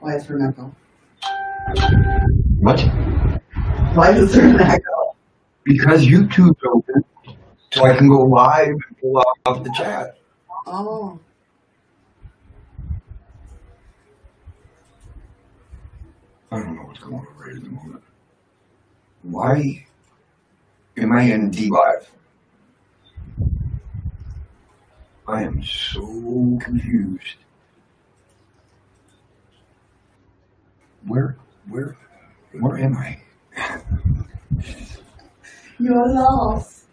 Why is there an echo? What? Why is there an echo? Because YouTube's open, so I can go live and pull out the chat. Oh. I don't know what's going on right at the moment. Why am I in D Live? I am so confused. Where, where, where am I? You're lost.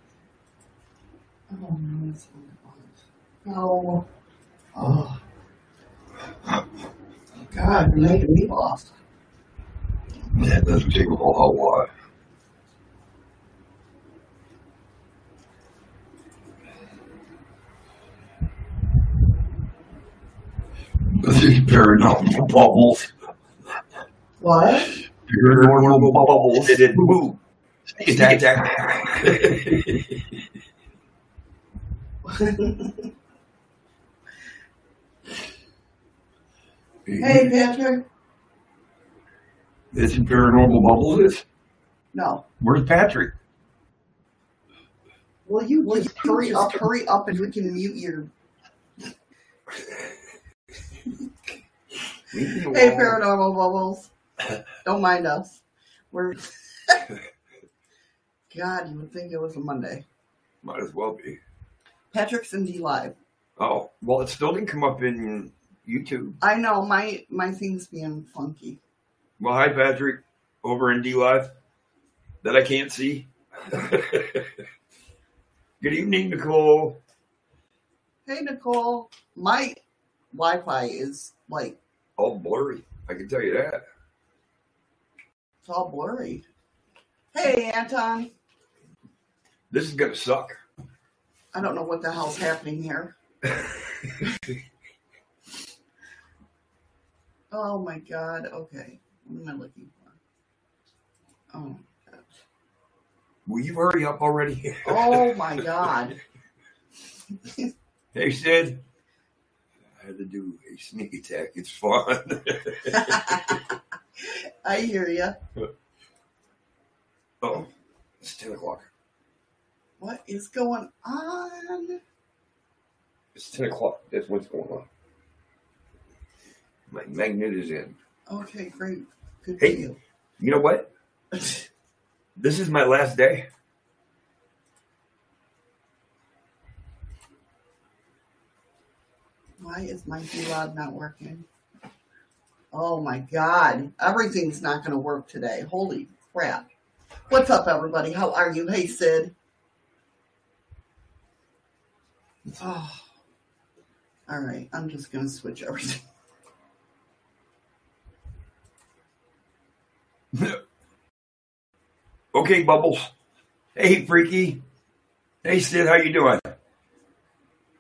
Oh, no, it's No. Oh. oh. God, you're making me lost. That doesn't take a whole hell lot. These paranormal bubbles. What? Paranormal bubbles. It didn't move. Stack, stack. hey, Patrick. This is paranormal bubbles is? No. Where's Patrick? Will you just hurry up, hurry up, and we can mute your. Hey, paranormal bubbles. Don't mind us. We're. God, you would think it was a Monday. Might as well be. Patrick's in D Live. Oh, well, it still didn't come up in YouTube. I know my my thing's being funky. Well, hi, Patrick, over in D Live that I can't see. Good evening, Nicole. Hey, Nicole. My Wi-Fi is like All blurry. I can tell you that. It's all blurry. Hey, Anton. This is gonna suck. I don't know what the hell's happening here. Oh my God. Okay. What am I looking for? Oh. gosh. Will you hurry up already? Oh my God. hey, Sid. I had to do a sneak attack. It's fun. I hear you. oh, it's 10 o'clock. What is going on? It's 10 o'clock. That's what's going on. My magnet is in. Okay, great. Good Hey. you. You know what? This is my last day. Why is my D-Lod not working? Oh my God. Everything's not going to work today. Holy crap. What's up, everybody? How are you? Hey, Sid. Oh. All right. I'm just going to switch everything. okay, Bubbles. Hey, Freaky. Hey, Sid, how you doing?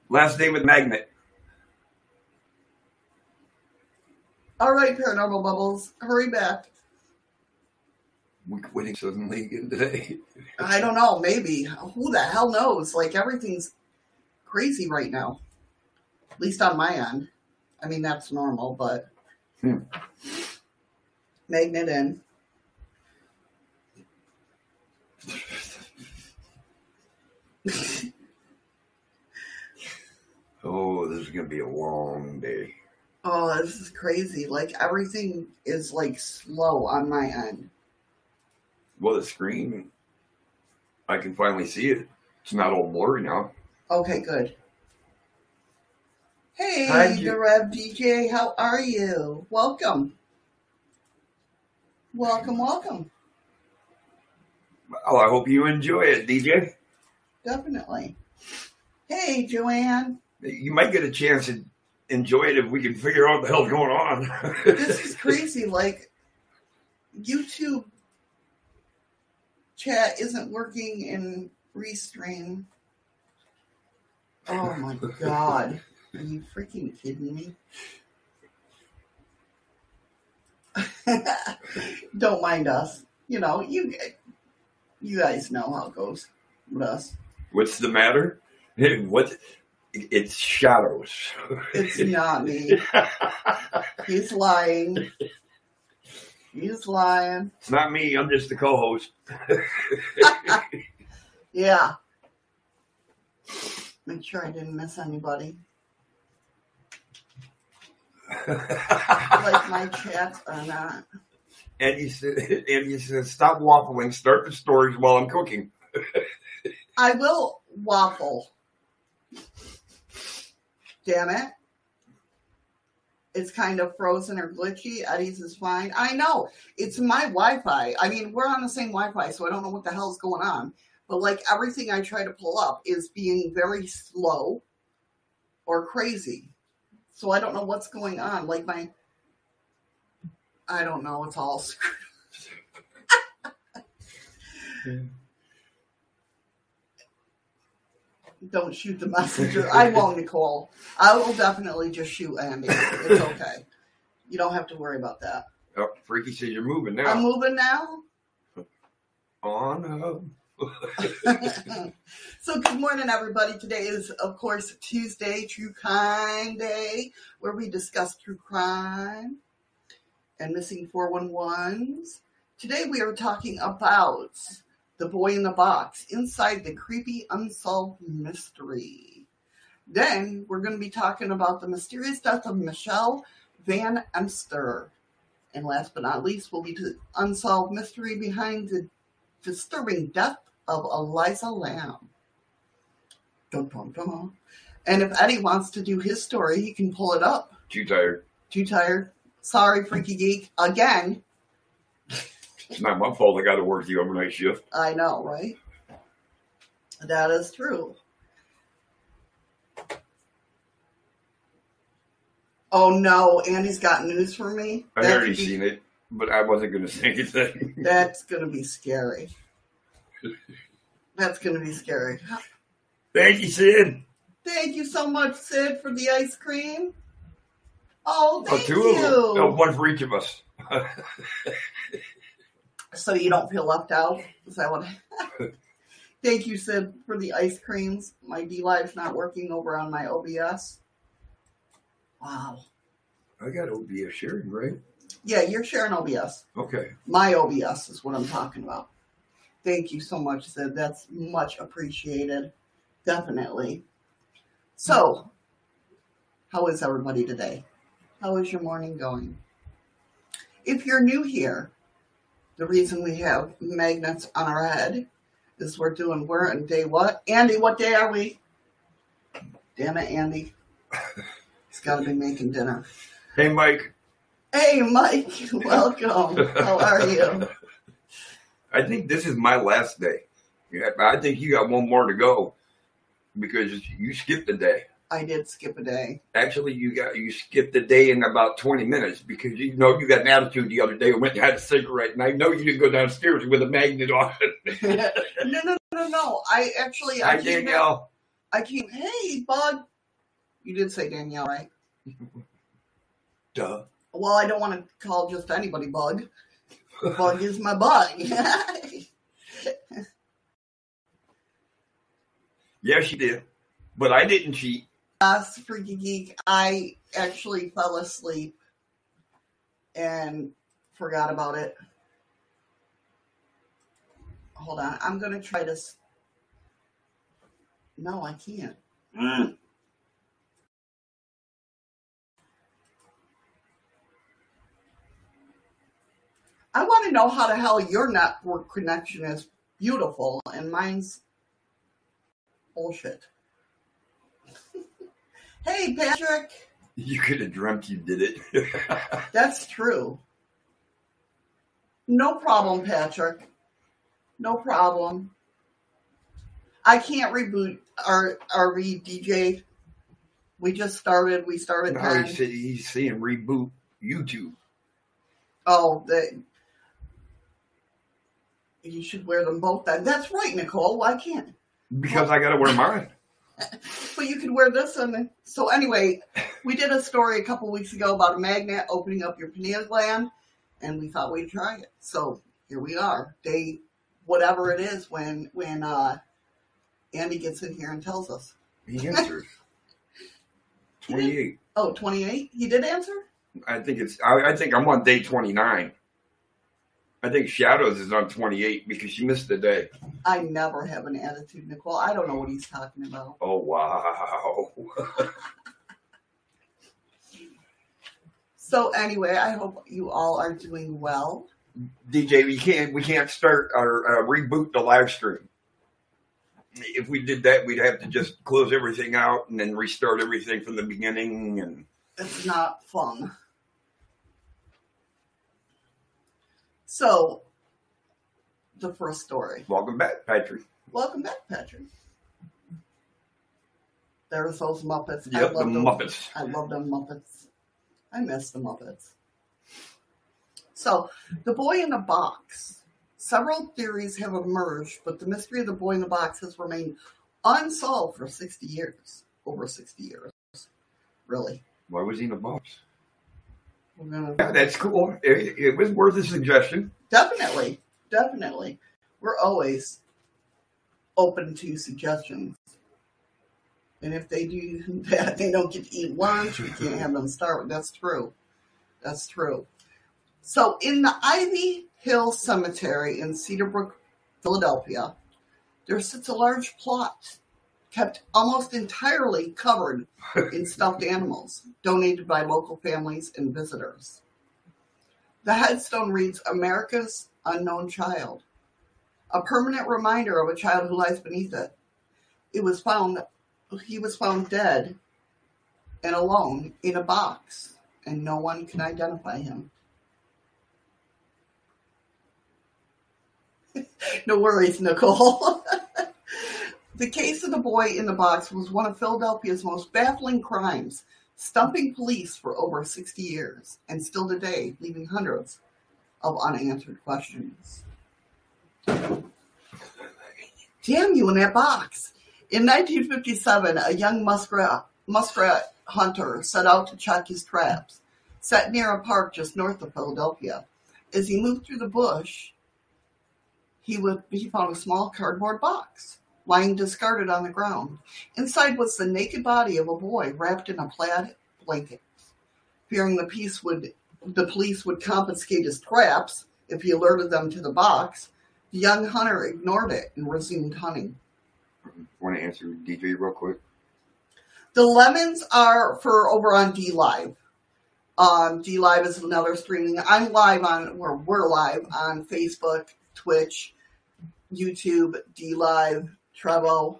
Last day with Magnet. All right, Paranormal Bubbles. Hurry back. We quitting suddenly again today. I don't know. Maybe. Who the hell knows? Like, everything's crazy right now. At least on my end. I mean, that's normal, but. Hmm. Magnet in. Oh, this is gonna be a long day. Oh, this is crazy. Like, everything is, like, slow on my end. Well, the screen, I can finally see it. It's not all blurry now. Okay, good. Hey, Hi, the Rev DJ, how are you? Welcome. Welcome, welcome. Well, I hope you enjoy it, DJ. Definitely. Hey, Joanne. You might get a chance to enjoy it if we can figure out what the hell's going on. This is crazy. Like, YouTube chat isn't working in Restream. Oh my god. Are you freaking kidding me? Don't mind us. You know, you you guys know how it goes with us. What's the matter? Hey, What It's shadows. It's not me. He's lying. He's lying. It's not me. I'm just the co-host. Yeah. Make sure I didn't miss anybody. Like my chats or not. and he said, and he said, stop waffling. Start the stories while I'm cooking. I will waffle. Damn it. It's kind of frozen or glitchy. Eddie's is fine. I know. It's my Wi Fi. I mean, we're on the same Wi Fi, so I don't know what the hell's going on. But like everything I try to pull up is being very slow or crazy. So I don't know what's going on. Like my. I don't know. It's all screwed. Don't shoot the messenger. I won't, Nicole. I will definitely just shoot Andy. It's okay. You don't have to worry about that. Oh, Freaky says you're moving now. I'm moving now. On up. so good morning everybody today is of course tuesday true crime day where we discuss true crime and missing 411s today we are talking about the boy in the box inside the creepy unsolved mystery then we're going to be talking about the mysterious death of michelle Von Emster and last but not least will be the unsolved mystery behind the disturbing death of Elisa Lam. Dun, dun, dun. And if Eddie wants to do his story, he can pull it up. Too tired. Too tired. Sorry, Freaky Geek. Again, It's not my fault. I got to work the overnight shift. I know, right? That is true. Oh no, Andy's got news for me. I already be- seen it, but I wasn't going to say anything. That's gonna be scary. That's gonna be scary. Thank you, Sid. Thank you so much, Sid, for the ice cream. Oh, Oh, thank two you. of them. No, one for each of us. So you don't feel left out? Is that what? thank you, Sid, for the ice creams. My D Live's not working over on my OBS. Wow. I got OBS sharing, right? Yeah, you're sharing OBS. Okay. My OBS is what I'm talking about. Thank you so much, Sid. That's much appreciated. Definitely. So, how is everybody today? How is your morning going? If you're new here, the reason we have magnets on our head is we're doing, we're on day what? Andy, what day are we? Damn it, Andy. He's got to be making dinner. Hey, Mike. Hey, Mike, welcome. How are you? I think this is my last day. Yeah, I think you got one more to go because you skipped a day. I did skip a day. Actually, you got you skipped a day in about twenty minutes because you know you got an attitude the other day. and went and had a cigarette, and I know you didn't go downstairs with a magnet on no, no, no, no. I actually, I Hi, came, Danielle. I came. Hey, bud. You did say Danielle, right? Duh. Well, I don't want to call just anybody bug. Bug is my bug. Yeah, she did, but I didn't cheat. Freaky geek. I actually fell asleep and forgot about it. Hold on. I'm gonna try to. No, I can't. Mm. I want to know how the hell your network connection is beautiful and mine's bullshit. Hey, Patrick. You could have dreamt you did it. That's true. No problem, Patrick. No problem. I can't reboot our our re DJ. We just started. We started. now he 10. said he's saying reboot YouTube. Oh, they. You should wear them both. Then that's right, Nicole. Why can't? Because I got to wear mine. But you could wear this and so anyway, we did a story a couple weeks ago about a magnet opening up your pineal gland, and we thought we'd try it. So here we are, day whatever it is when when uh, Andy gets in here and tells us. He answered. 28. Oh, 28? He did answer? I think it's. I, I think I'm on day 29. I think Shadows is on 28 because she missed the day. I never have an attitude, Nicole. I don't know what he's talking about. Oh wow! So anyway, I hope you all are doing well. DJ, we can't we can't start or uh, reboot the live stream. If we did that, we'd have to just close everything out and then restart everything from the beginning. And It's not fun. So, the first story. welcome back, Patrick. Welcome back, Patrick. There There's those Muppets. I Yep, the love those. Muppets. I love them Muppets. I miss the Muppets. So, the boy in the box. Several theories have emerged, but the mystery of the boy in the box has remained unsolved for 60 years. Over 60 years. Really. Why was he in a box? We're Yeah, that's cool. It, it was worth a suggestion. definitely, definitely. We're always open to suggestions. And if they do that, they don't get to eat lunch. We can't have them starve. That's true. That's true. So, in the Ivy Hill Cemetery in Cedarbrook, Philadelphia, there sits a large plot kept almost entirely covered in stuffed animals donated by local families and visitors. The headstone reads America's Unknown Child, a permanent reminder of a child who lies beneath it. It was found he was found dead and alone in a box, and no one can identify him. no worries, Nicole. the case of the boy in the box was one of Philadelphia's most baffling crimes, stumping police for over 60 years, and still today, leaving hundreds of unanswered questions. Damn you in that box. In 1957, a young muskrat, muskrat hunter set out to check his traps, set near a park just north of Philadelphia. As he moved through the bush, he, would, he found a small cardboard box lying discarded on the ground. Inside was the naked body of a boy wrapped in a plaid blanket. Fearing the police would the police would confiscate his traps if he alerted them to the box, the young hunter ignored it and resumed hunting. Want to answer DJ real quick? The lemons are for over on D Live. Um, D Live is another streaming. I'm live on, or we're live on Facebook, Twitch, YouTube, D Live, Trovo.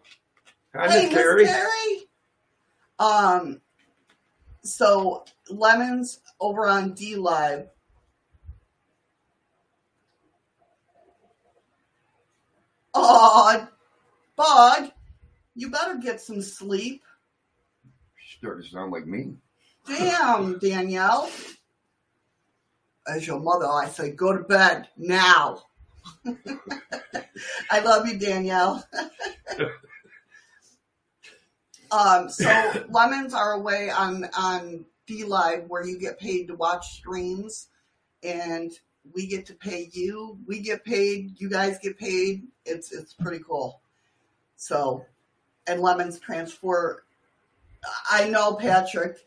Hi, hey, Miss. Miss Um, so lemons over on D Live. Oh, Bud, you better get some sleep. Starting to sound like me. Damn, Danielle. As your mother, I say, go to bed now. I love you, Danielle. um, so lemons are a way on on D Live where you get paid to watch streams, and we get to pay you. We get paid. You guys get paid. It's it's pretty cool. So, and lemons transfer. I know Patrick.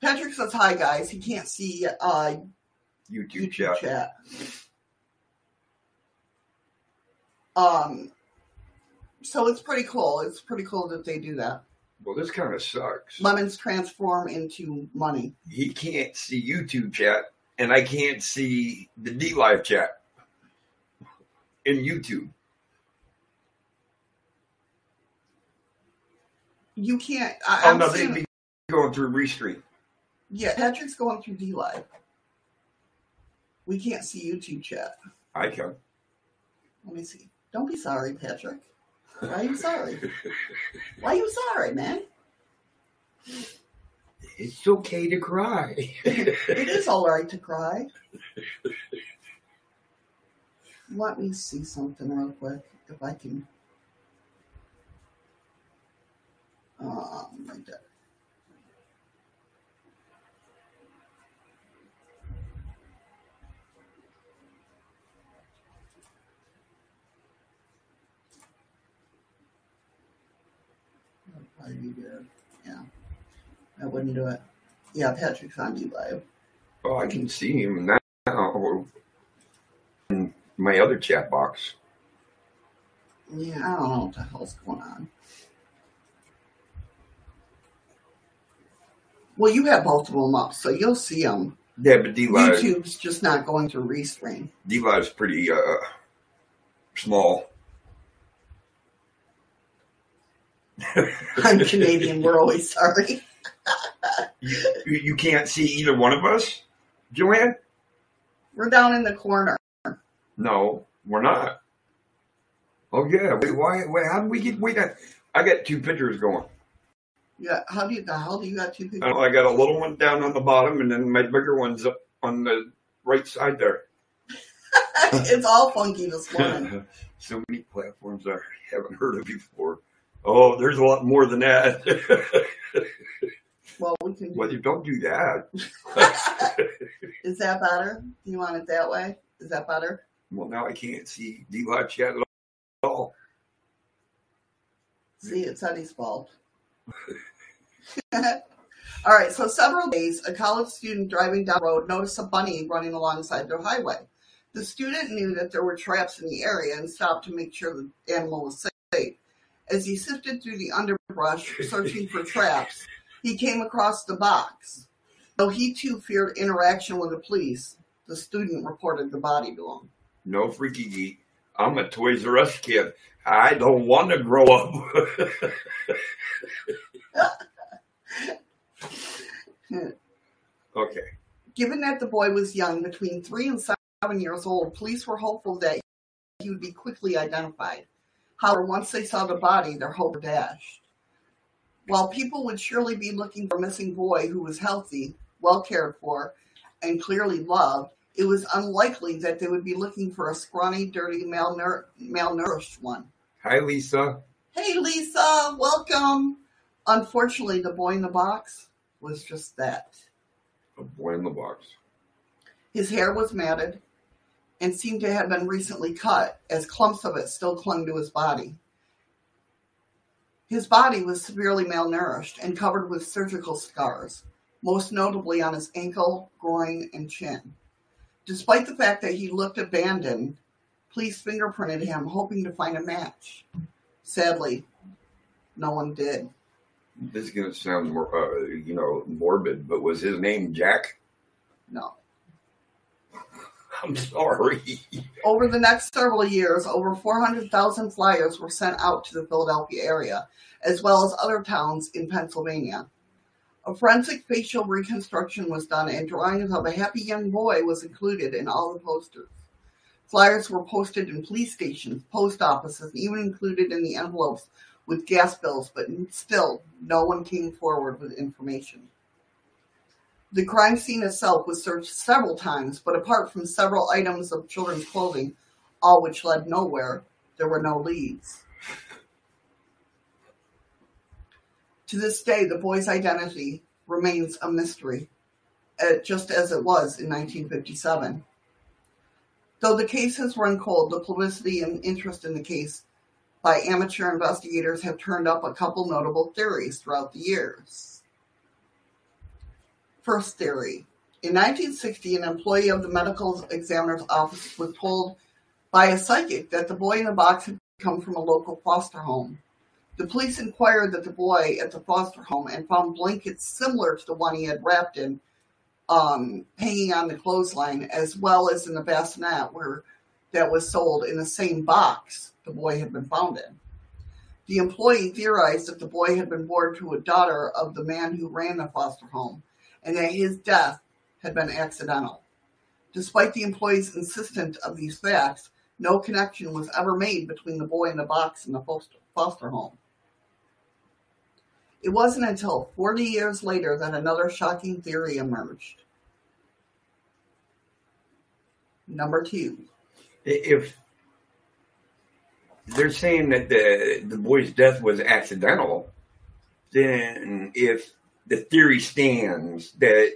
Patrick says hi, guys. He can't see uh, YouTube, YouTube chat. chat. Um, so it's pretty cool. It's pretty cool that they do that. Well, this kind of sucks. Lemons transform into money. he can't see YouTube chat, and I can't see the D Live chat in YouTube. You can't. I, Oh I'm no, seeing- they'd be going through Restream. yeah, Patrick's going through D Live. We can't see YouTube chat. I can. Let me see. Don't be sorry, Patrick. Why are you sorry? Why are you sorry, man? It's okay to cry. It is all right to cry. Let me see something real quick if I can. Um, right there. Be good. Yeah. I wouldn't do it. Yeah, Patrick's on D Live. Oh, I can see him now in my other chat box. Yeah, I don't know what the hell's going on. Well, you have both of them up, so you'll see them. Yeah, but D Live YouTube's just not going to restream. D Live's pretty uh small. I'm Canadian. We're always sorry. You, you can't see either one of us, Joanne? We're down in the corner. No, we're not. Oh yeah. Wait, why? Wait, how did we get? Wait, I, I got two pictures going. Yeah, how do you the hell do you got two pictures? I I got a little one down on the bottom, and then my bigger one's up on the right side there. it's all funky this morning. so many platforms I haven't heard of before. Oh, there's a lot more than that. Well, we can. well, you don't do that. Is that better? Do you want it that way? Is that better? well, now I can't see D chat at all. See, it's Eddie's fault. All right, so several days, a college student driving down the road noticed a bunny running alongside their highway. The student knew that there were traps in the area and stopped to make sure the animal was safe. As he sifted through the underbrush searching for traps, he came across the box. Though he too feared interaction with the police, the student reported the body to him. No freaky geek. I'm a Toys R Us kid. I don't want to grow up. okay. Given that the boy was young, between three and seven years old, police were hopeful that he would be quickly identified. However, once they saw the body, their hope dashed. While people would surely be looking for a missing boy who was healthy, well cared for, and clearly loved, it was unlikely that they would be looking for a scrawny, dirty, malnour- malnourished one. Hi, Lisa. Hey, Lisa, welcome. Unfortunately, the boy in the box was just that. A boy in the box. His hair was matted and seemed to have been recently cut, as clumps of it still clung to his body. His body was severely malnourished and covered with surgical scars, most notably on his ankle, groin, and chin. Despite the fact that he looked abandoned, police fingerprinted him, hoping to find a match. Sadly, no one did. This is going to sound more, uh, you know, morbid, but was his name Jack? No. I'm sorry. Over the next several years, over 400,000 flyers were sent out to the Philadelphia area, as well as other towns in Pennsylvania. A forensic facial reconstruction was done, and drawings of a happy young boy was included in all the posters. Flyers were posted in police stations, post offices, even included in the envelopes with gas bills, but still, no one came forward with information. The crime scene itself was searched several times, but apart from several items of children's clothing, all which led nowhere, there were no leads. To this day, the boy's identity remains a mystery, uh, just as it was in 1957. Though the case has run cold, the publicity and interest in the case by amateur investigators have turned up a couple notable theories throughout the years. First theory. In 1960, an employee of the medical examiner's office was told by a psychic that the boy in the box had come from a local foster home. The police inquired that the boy at the foster home and found blankets similar to the one he had wrapped in um, hanging on the clothesline, as well as in the bassinet where that was sold in the same box the boy had been found in. The employee theorized that the boy had been born to a daughter of the man who ran the foster home and that his death had been accidental. Despite the employee's insistence of these facts, no connection was ever made between the boy in the box and the foster, home. It wasn't until 40 years later that another shocking theory emerged. Number two. If they're saying that the the boy's death was accidental, then if the theory stands that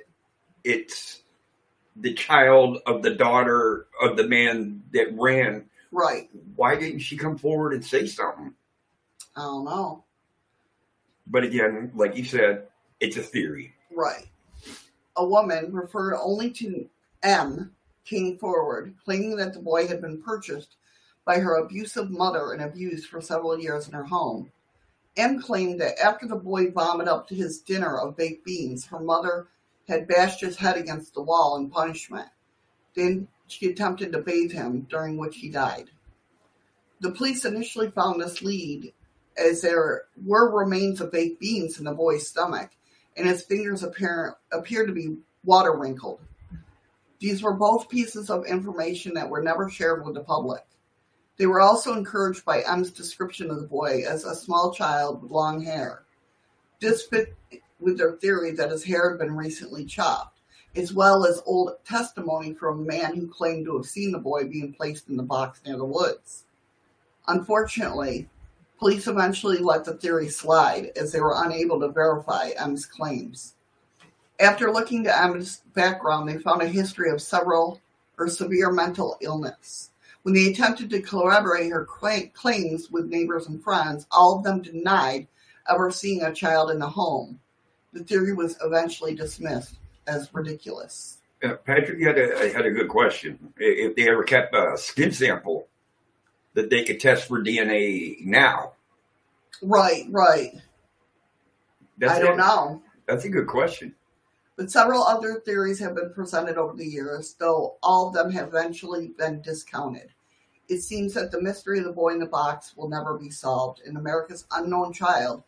it's the child of the daughter of the man that ran, Right. why didn't she come forward and say something? I don't know. But again, like you said, it's a theory. Right. A woman referred only to M came forward, claiming that the boy had been purchased by her abusive mother and abused for several years in her home. M claimed that after the boy vomited up his dinner of baked beans, her mother had bashed his head against the wall in punishment. Then she attempted to bathe him, during which he died. The police initially found this lead as there were remains of baked beans in the boy's stomach, and his fingers appear, appeared to be water wrinkled. These were both pieces of information that were never shared with the public. They were also encouraged by M's description of the boy as a small child with long hair. This fit with their theory that his hair had been recently chopped, as well as old testimony from a man who claimed to have seen the boy being placed in the box near the woods. Unfortunately, police eventually let the theory slide as they were unable to verify M's claims. After looking to M's background, they found a history of several or severe mental illness. When they attempted to corroborate her claims with neighbors and friends, all of them denied ever seeing a child in the home. The theory was eventually dismissed as ridiculous. Uh, Patrick, you had a, had a good question. If they ever kept a skin sample that they could test for DNA now. Right, right. That's I don't it. know. That's a good question. But several other theories have been presented over the years, though all of them have eventually been discounted. It seems that the mystery of the boy in the box will never be solved, and America's unknown child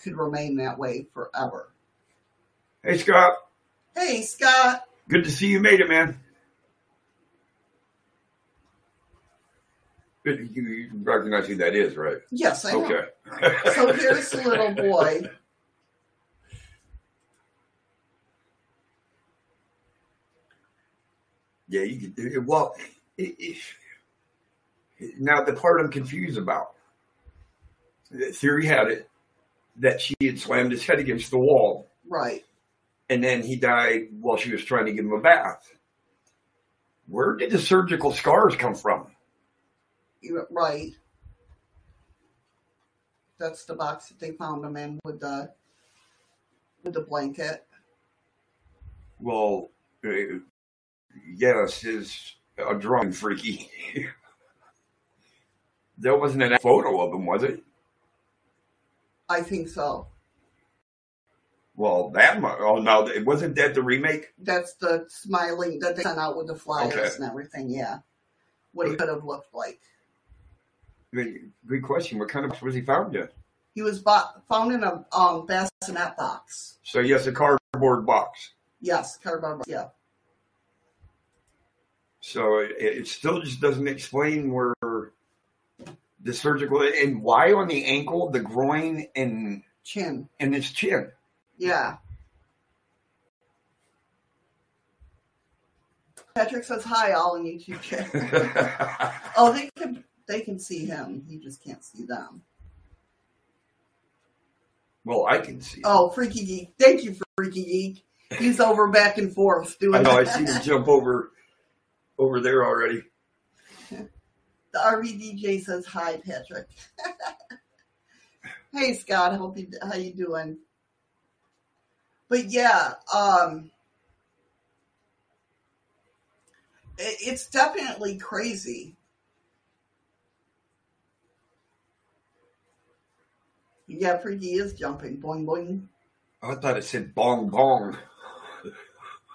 could remain that way forever. Hey, Scott. Hey, Scott. Good to see you made it, man. You, you recognize who that is, right? Yes, I know. Okay. So here's the little boy. Yeah, you could do it. Well, it, it, now the part I'm confused about. The theory had it that she had slammed his head against the wall, Right. and then he died while she was trying to give him a bath. Where did the surgical scars come from? Right. That's the box that they found him in with the with the blanket. Well, uh, yes, is a drawing freaky. there wasn't a photo of him, was it? I think so. Well, that mu- oh no, it wasn't that the remake. That's the smiling that they sent out with the flyers Okay. and everything. Yeah, what he could have looked like. Good good question. What kind of box was he found in? He was bought, found in a um, bassinet box. So yes, a cardboard box. Yes, cardboard. box. Yeah, So it, it still just doesn't explain where the surgical and why on the ankle, the groin, and chin. and his chin. Yeah. Patrick says hi, all in YouTube chat. oh, they can they can see him. He just can't see them. well, I can see. Oh, Freaky Geek. Thank you, Freaky Geek. He's over back and forth doing I know. I see him jump over over there already. The RVDJ says hi, Patrick. hey, Scott. Hope you how you doing? But yeah, um, it, it's definitely crazy. Yeah, Freaky is jumping. Boing boing. I thought it said bong bong.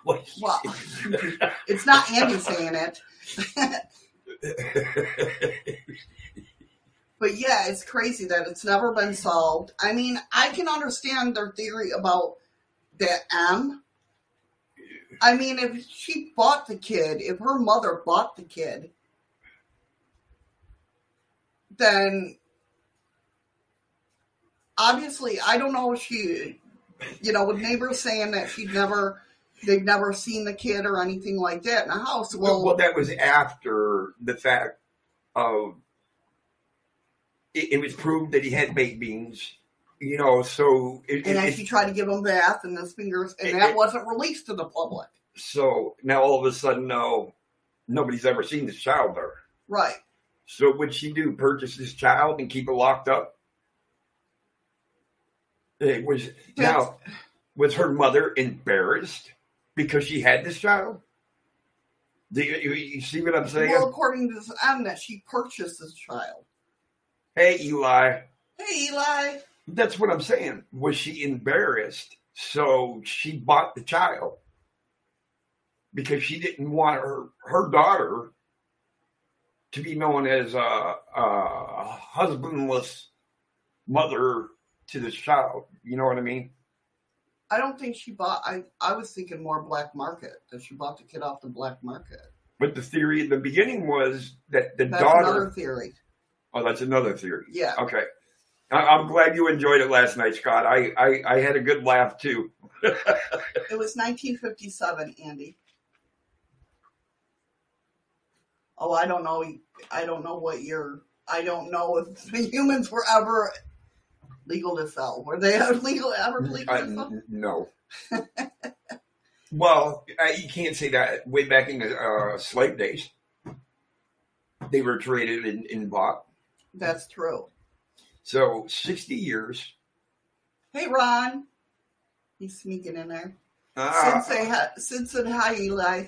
What? Well, it's not Andy saying it. But yeah, it's crazy that it's never been solved. I mean, I can understand their theory about the M. I mean, if she bought the kid, if her mother bought the kid, then obviously, I don't know if she, you know, with neighbors saying that she'd never, they've never seen the kid or anything like that in the house. well, Well, that was after the fact of it, it was proved that he had baked beans. You know, so it, and then she tried to give him bath and his fingers, and It- that it- wasn't released to the public. so now all of a sudden, no, nobody's ever seen this child there. Right. So what'd she do? Purchase this child and keep it locked up? It was now. Was her mother embarrassed because she had this child? Do you, you, see what I'm saying? Well, according to this um, Mnet, she purchased this child. hey, Eli. Hey, Eli. That's what I'm saying. Was she embarrassed? So she bought the child because she didn't want her her daughter to be known as a, a husbandless mother to this child. You know what I mean? I don't think she bought. I I was thinking more black market that she bought the kid off the black market. But the theory at the beginning was that the That's daughter. another theory. Oh, that's another theory. Yeah. Okay. I, I'm glad you enjoyed it last night, Scott. I, I, I had a good laugh too. It was 1957, Andy. Oh, I don't know. I don't know what year. I don't know if the humans were ever legal to sell. Were they legal ever legal to sell? no. well, I, you can't say that. Way back in the uh, slave days, they were traded and, and bought. That's true. So 60 years. Hey, Ron. He's sneaking in there. Uh, Sid say hi. Sid said hi, Eli.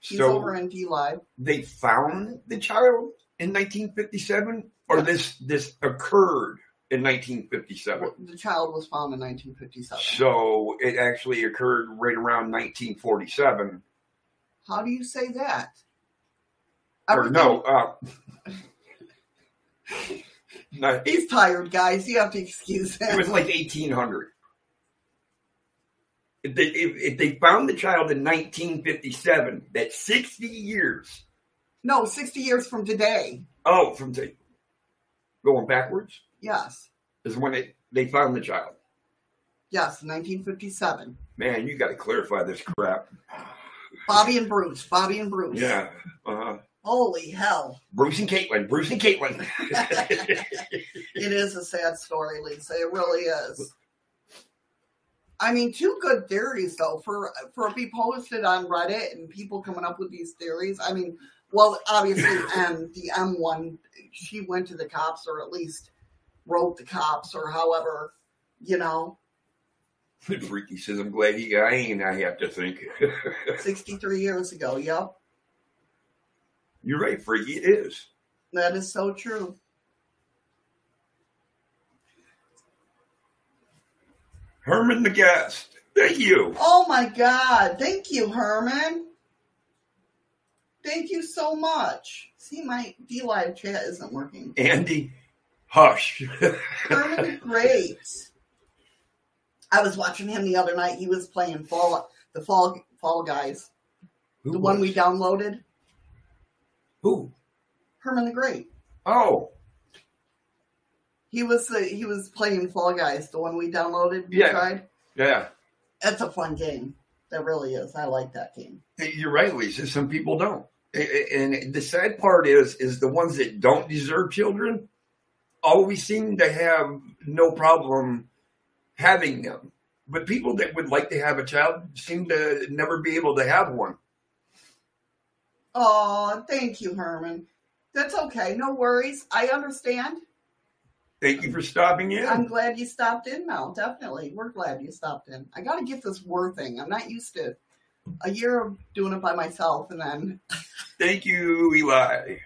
He's so over in D Live. they found the child in 1957, or this this occurred in 1957. The child was found in 1957. So it actually occurred right around 1947. How do you say that? Or no, uh, no, He's tired, guys. You have to excuse him. it was like 1800. If they, if, if they found the child in 1957, that's 60 years. no, 60 years from today. Oh, from the, going backwards Yes. is when it, they found the child. Yes, 1957. Man, you got to clarify this crap. Bobby and Bruce. Bobby and Bruce. Yeah. Uh-huh. Holy hell. Bruce and Caitlin. Bruce and Caitlin. It is a sad story, Lisa. It really is. I mean, two good theories though for for it be posted on Reddit and people coming up with these theories. I mean, well, obviously, M the M one, she went to the cops or at least wrote the cops or however, you know, Freaky says, I'm glad he got in, I have to think. sixty three years ago. Yep, You're right, Freaky, it is. that is so true. Herman the guest. Thank you. Oh my God! Thank you, Herman. Thank you so much. See, my D Live chat isn't working. Andy, hush. Herman, the great. I was watching him the other night. He was playing Fall, the Fall Fall Guys, Who the one we downloaded. Who? Herman the Great. Oh, He was the, he was playing Fall Guys, the one we downloaded. we Yeah. tried. yeah. That's a fun game. That really is. I like that game. You're right, Lisa. Some people don't. And the sad part is, is the ones that don't deserve children always seem to have no problem having them. But people that would like to have a child seem to never be able to have one. Oh, thank you, Herman. That's okay. No worries. I understand. Thank you for stopping in. I'm glad you stopped in Mel. Definitely. We're glad you stopped in. I got to get this word thing. I'm not used to a year of doing it by myself. And then, Thank you, Eli.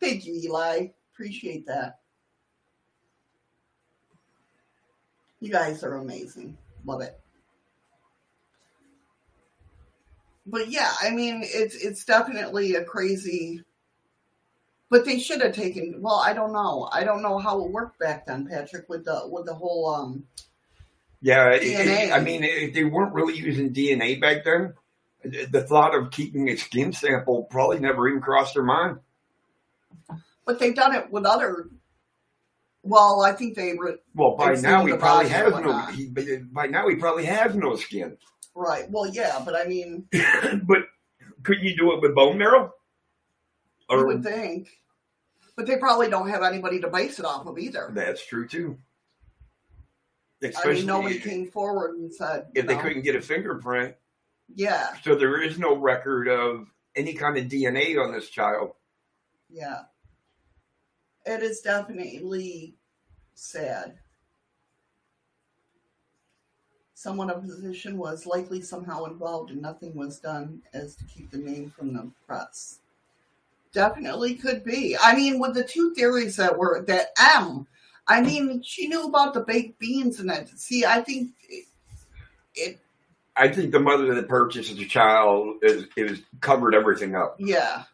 thank you, Eli. Appreciate that. You guys are amazing. Love it. But yeah, I mean, it's it's definitely a crazy. But they should have taken. Well, I don't know. I don't know how it worked back then, Patrick, with the with the whole um Yeah, it- DNA. it- I mean, if they weren't really using DNA back then, the thought of keeping a skin sample probably never even crossed their mind. But they've done it with other. Well, I think they were Well, by now he probably has no. He, by now he probably has no skin. right. Well, yeah, but I mean, but could you do it with bone marrow? Or would think. But they probably don't have anybody to base it off of either. that's true too. I mean, nobody came forward and said, if they couldn't get a fingerprint, yeah, so there is no record of any kind of DNA on this child. yeah. It is definitely sad. Someone of position was likely somehow involved and nothing was done as to keep the name from the press. Definitely could be. I mean, with the two theories that were that M, I mean, she knew about the baked beans and that. See, I think it, it I think the mother that purchased the child is was covered everything up. yeah.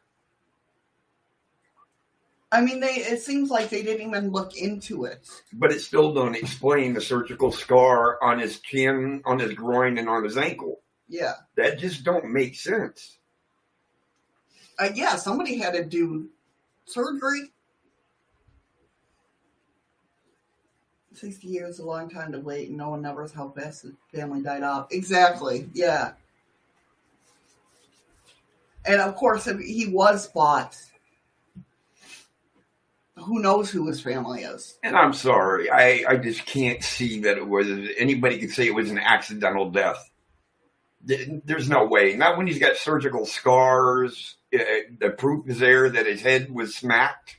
I mean, they. It seems like they didn't even look into it. But it still don't explain the surgical scar on his chin, on his groin, and on his ankle. Yeah. That just don't make sense. Uh, yeah, somebody had to do surgery. 60 years a long time to wait, and no one knows how fast the family died off. Exactly, yeah. And of course, if he was bought, who knows who his family is? And I'm sorry, I, I just can't see that it was anybody could say it was an accidental death. There's no way. Not when he's got surgical scars. Uh, the proof is there that his head was smacked.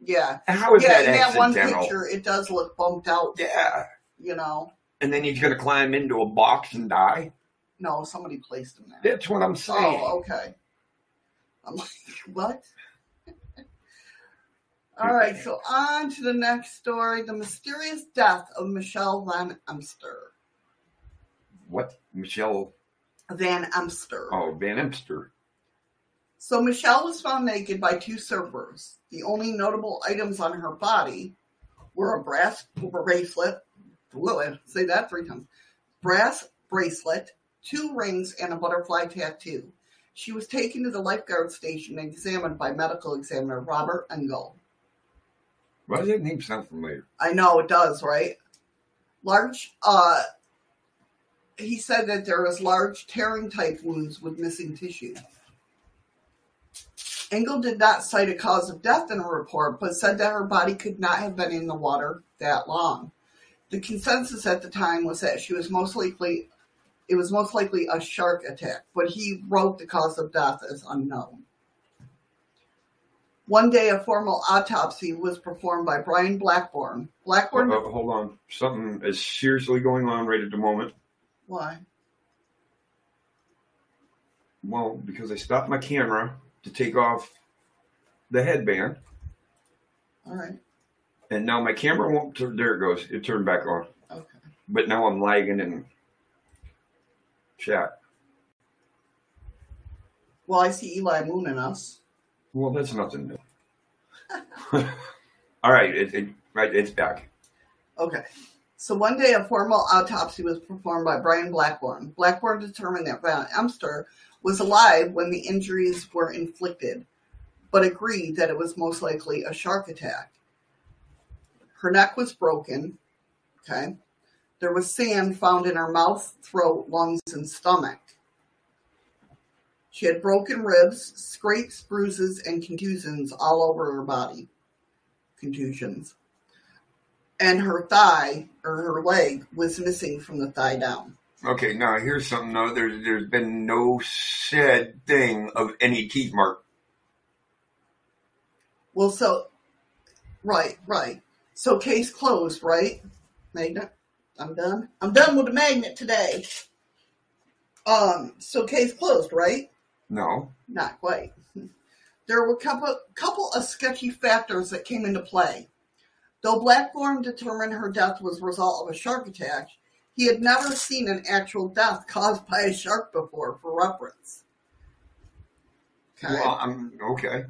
Yeah. How is yeah, that in that one accidental? picture, it does look bumped out, Yeah. you know. And then he's going to climb into a box and die. No, somebody placed him there. That's what I'm saying. Oh, okay. I'm like, what? All right, so on to the next story the mysterious death of Michelle Von Emster. What? Michelle? Von Emster. Oh, Von Emster. So Michelle was found naked by two servers. The only notable items on her body were a brass bracelet. Whoa, say that three times. Brass bracelet, two rings, and a butterfly tattoo. She was taken to the lifeguard station and examined by medical examiner Robert Engel. Why does that name sound familiar? I know it does, right? Large. Uh, he said that there was large tearing type wounds with missing tissue. Engel did not cite a cause of death in her report, but said that her body could not have been in the water that long. The consensus at the time was that she was most likely, it was most likely a shark attack, but he wrote the cause of death as unknown. One day, a formal autopsy was performed by Brian Blackburn. Blackburn, Oh, hold on. Something is seriously going on right at the moment. why? Well, because I stopped my camera to take off the headband, All right, and now my camera won't turn. There it goes. It turned back on. okay. But now I'm lagging in chat. Well, I see Eli mooning us. Well, that's nothing new. All right, it, it, right, it's back. Okay. So one day, a formal autopsy was performed by Brian Blackburn. Blackburn determined that Von Emster was alive when the injuries were inflicted, but agreed that it was most likely a shark attack. Her neck was broken. Okay. There was sand found in her mouth, throat, lungs, and stomach. She had broken ribs, scrapes, bruises, and contusions all over her body. Contusions and her thigh or her leg was missing from the thigh down. Okay, now here's something though. There's there's been no said thing of any teeth mark. Well, so right, right. So case closed, right? Magnet. I'm done. I'm done with the magnet today. Um, so case closed, right? No. Not quite. There were a couple, couple of sketchy factors that came into play. Though Blackburn determined her death was a result of a shark attack, he had never seen an actual death caused by a shark before, for reference. Okay. Well, I'm okay.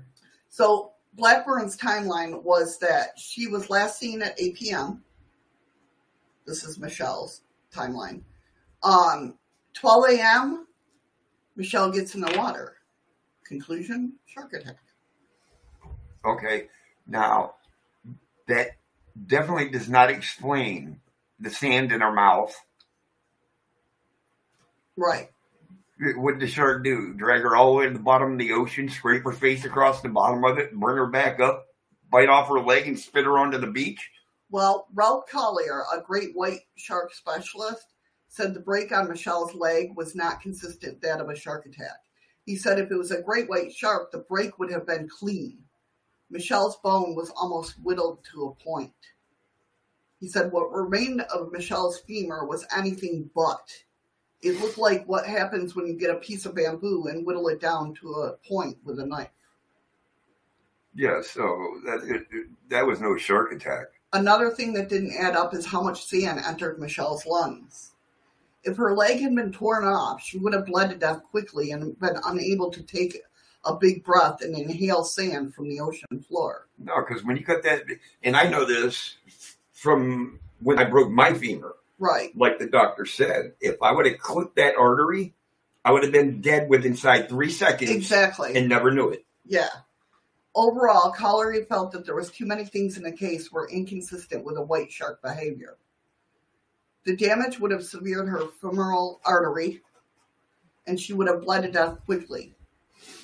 So Blackburn's timeline was that she was last seen at 8 p.m. This is Michelle's timeline. Um, 12 a.m. Michelle gets in the water. Conclusion: shark attack. Okay. Now that definitely does not explain the sand in her mouth. Right. What did the shark do? Drag her all the way to the bottom of the ocean, scrape her face across the bottom of it, bring her back up, bite off her leg, and spit her onto the beach? Well, Ralph Collier, a great white shark specialist, said the break on Michelle's leg was not consistent with that of a shark attack. He said if it was a great white shark, the break would have been clean. Michelle's bone was almost whittled to a point. He said what remained of Michelle's femur was anything but. It looked like what happens when you get a piece of bamboo and whittle it down to a point with a knife. Yeah, so that it, it- that was no shark attack. Another thing that didn't add up is how much sand entered Michelle's lungs. If her leg had been torn off, she would have bled to death quickly and been unable to take a big breath and inhale sand from the ocean floor. No, because when you cut that, and I know this from when I broke my femur, Right. like the doctor said, if I would have clipped that artery, I would have been dead within inside three seconds Exactly. and never knew it. Yeah. Overall, Collier felt that there was too many things in the case were inconsistent with a white shark behavior. The damage would have severed her femoral artery, and she would have bled to death quickly.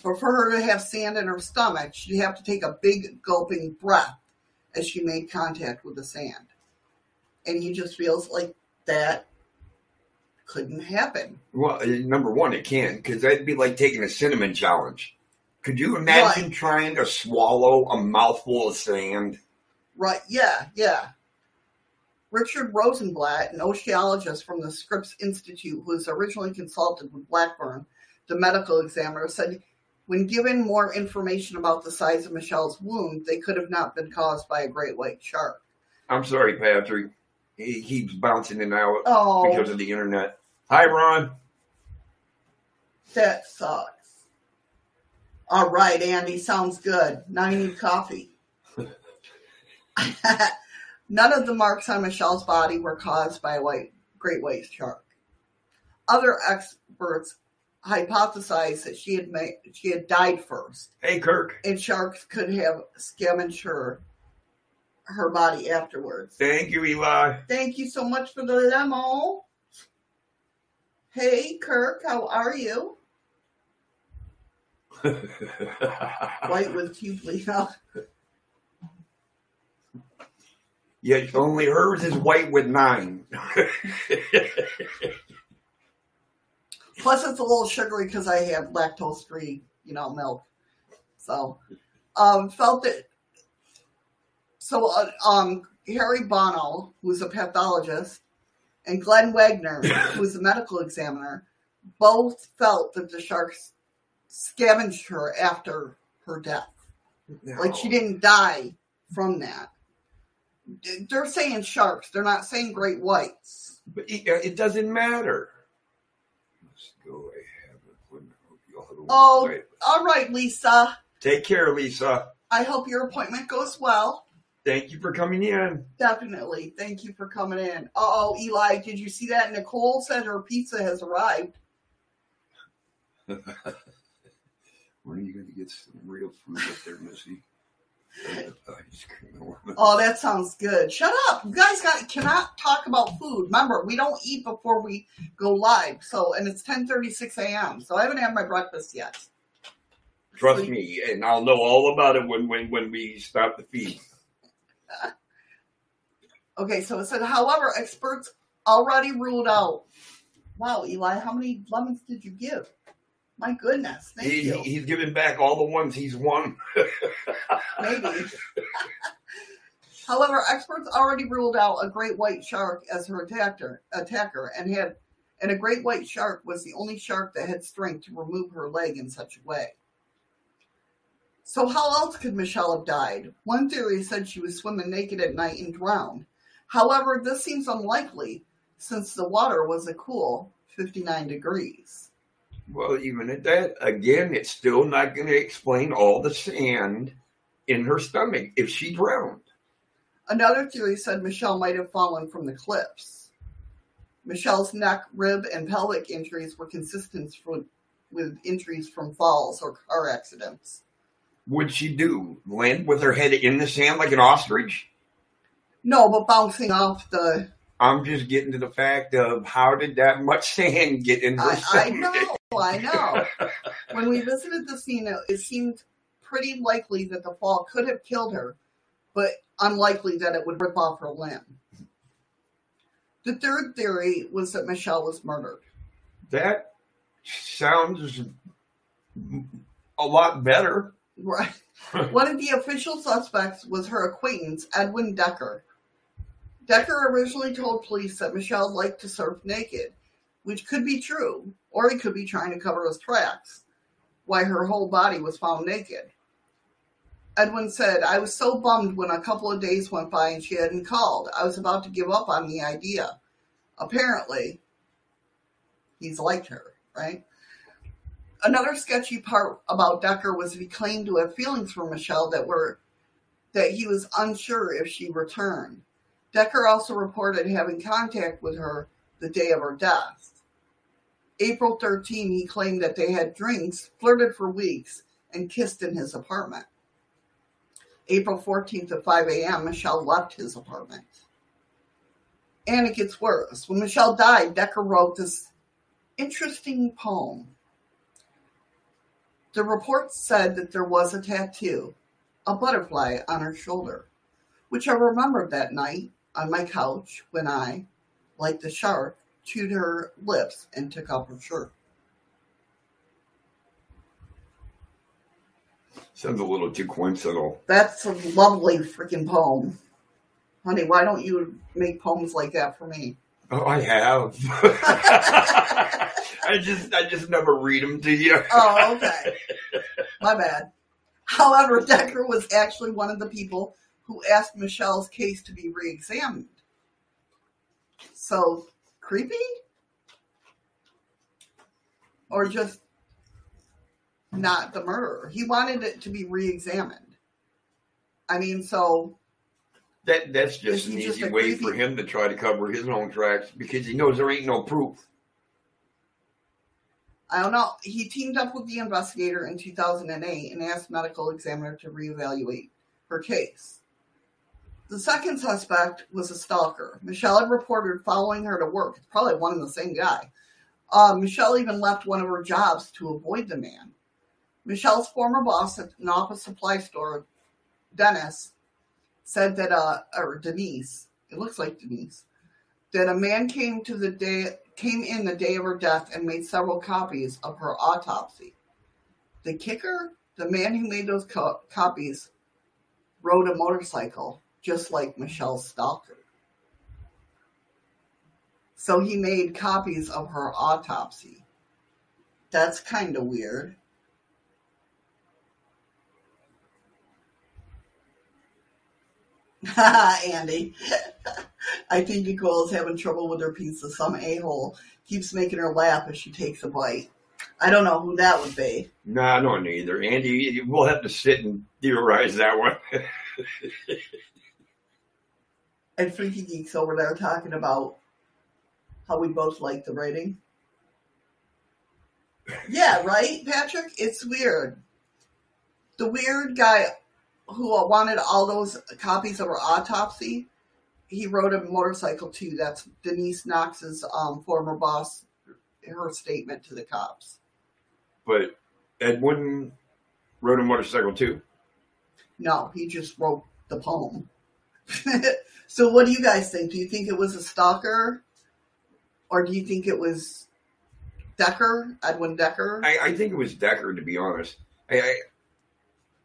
But for her to have sand in her stomach, she'd have to take a big gulping breath as she made contact with the sand. And he just feels like that couldn't happen. Well, uh, number one, it can't because that'd be like taking a cinnamon challenge. Could you imagine trying to swallow a mouthful of sand? Right, yeah, yeah. Richard Rosenblatt, an oceologist from the Scripps Institute, who was originally consulted with Blackburn, the medical examiner, said when given more information about the size of Michelle's wound, they could have not been caused by a great white shark. I'm sorry, Patrick. He keeps bouncing in and out Oh, because of the internet. Hi, Ron. that sucks. All right, Andy, sounds good. Now you need coffee. None of the marks on Michelle's body were caused by a white, great white shark. Other experts hypothesized that she had made, she had died first, Hey, Kirk. and sharks could have scavenged her her body afterwards. Thank you, Eli. Thank you so much for the lemo. Hey, Kirk, how are you? White with two bleed out. Yet only hers is white with nine. Plus, it's a little sugary because I have lactose free, you know, milk. So, um, felt that. So, uh, um, Harry Bonnell, who's a pathologist, and Glenn Wagner, who's a medical examiner, both felt that the sharks scavenged her after her death. Like she didn't die from that. They're saying sharks. They're not saying great whites. But it, uh, it doesn't matter. Let's go ahead. Hope you all have a Oh. All right, Lisa. Take care, Lisa. I hope your appointment goes well. Thank you for coming in. Definitely. Thank you for coming in. Uh oh, Eli, did you see that? Nicole said her pizza has arrived. when are you going to get some real food up there, Missy? Oh, that sounds good. Shut up. You guys got cannot talk about food. Remember, we don't eat before we go live. So and it's ten thirty six AM. So I haven't had my breakfast yet. Trust me, and I'll know all about it when when, when we stop the feed. Okay, so it said, however, experts already ruled out. Wow, Eli, how many lemons did you give? My goodness, thank He, you. he's giving back all the ones he's won. Maybe. However, experts already ruled out a great white shark as her attacker, attacker, and had, and a great white shark was the only shark that had strength to remove her leg in such a way. So, how else could Michelle have died? One theory said she was swimming naked at night and drowned. However, this seems unlikely since the water was a cool 59 degrees. Well, even at that, again, it's still not going to explain all the sand in her stomach if she drowned. Another theory said Michelle might have fallen from the cliffs. Michelle's neck, rib, and pelvic injuries were consistent for, with injuries from falls or car accidents. What'd she do? Land with her head in the sand like an ostrich? No, but bouncing off the. I'm just getting to the fact of how did that much sand get in I, I know, I know. When we visited the scene, it, it seemed pretty likely that the fall could have killed her, but unlikely that it would rip off her limb. The third theory was that Michelle was murdered. That sounds a lot better. Right. One of the official suspects was her acquaintance, Edwin Decker. Decker originally told police that Michelle liked to surf naked, which could be true, or he could be trying to cover his tracks, why her whole body was found naked. Edwin said, I was so bummed when a couple of days went by and she hadn't called. I was about to give up on the idea. Apparently, he's liked her, right? Another sketchy part about Decker was he claimed to have feelings for Michelle that were that he was unsure if she returned. Decker also reported having contact with her the day of her death. April 13, he claimed that they had drinks, flirted for weeks, and kissed in his apartment. April 14th at 5 a.m., Michelle left his apartment. And it gets worse. When Michelle died, Decker wrote this interesting poem. The report said that there was a tattoo, a butterfly on her shoulder, which I remembered that night on my couch when I, like the shark, chewed her lips and took off her shirt. Sounds a little too coincidental. That's a lovely freaking poem. Honey, why don't you make poems like that for me? Oh, I have. I just, I just never read them to you. Oh, okay. My bad. However, Decker was actually one of the people who asked Michelle's case to be re-examined. So creepy? Or just not the murderer? He wanted it to be re-examined. I mean, so That that's just an just easy way creepy- for him to try to cover his own tracks because he knows there ain't no proof. I don't know. He teamed up with the investigator in 2008 and asked medical examiner to reevaluate her case. The second suspect was a stalker. Michelle had reported following her to work. It's probably one and the same guy. Uh, Michelle even left one of her jobs to avoid the man. Michelle's former boss at an office supply store, Dennis, said that, uh, or Denise, it looks like Denise, that a man came to the day came in the day of her death and made several copies of her autopsy. The kicker, the man who made those co- copies, rode a motorcycle just like Michelle stalker. So he made copies of her autopsy. That's kind of weird. Ha, Andy. I think Nicole's having trouble with her pizza. Some a hole keeps making her laugh as she takes a bite. I don't know who that would be. Nah, I don't either. Andy, we'll have to sit and theorize that one. And Freaky Geeks over there talking about how we both like the writing. Yeah, right, Patrick? It's weird. The weird guy who wanted all those copies of her autopsy, he rode a motorcycle too. That's Denise Knox's um, former boss, her statement to the cops. but Edwin rode a motorcycle too. No, he just wrote the poem. so, what do you guys think? Do you think it was a stalker, or do you think it was Decker, Edwin Decker? I, I think it was Decker, to be honest. I, I,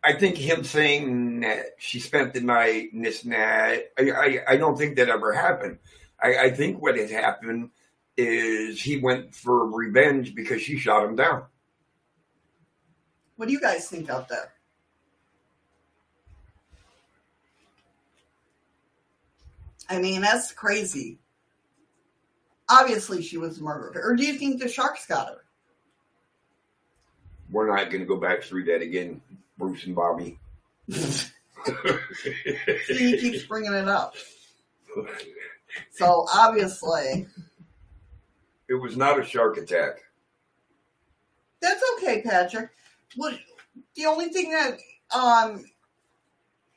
I think him saying that she spent the night and this and that, I, I, I don't think that ever happened. I, I think what had happened is he went for revenge because she shot him down. What do you guys think out there? I mean, that's crazy. Obviously, she was murdered. Or do you think the sharks got her? We're not going to go back through that again, Bruce and Bobby. He keeps bringing it up. So, obviously, it was not a shark attack. That's okay, Patrick. What the only thing that um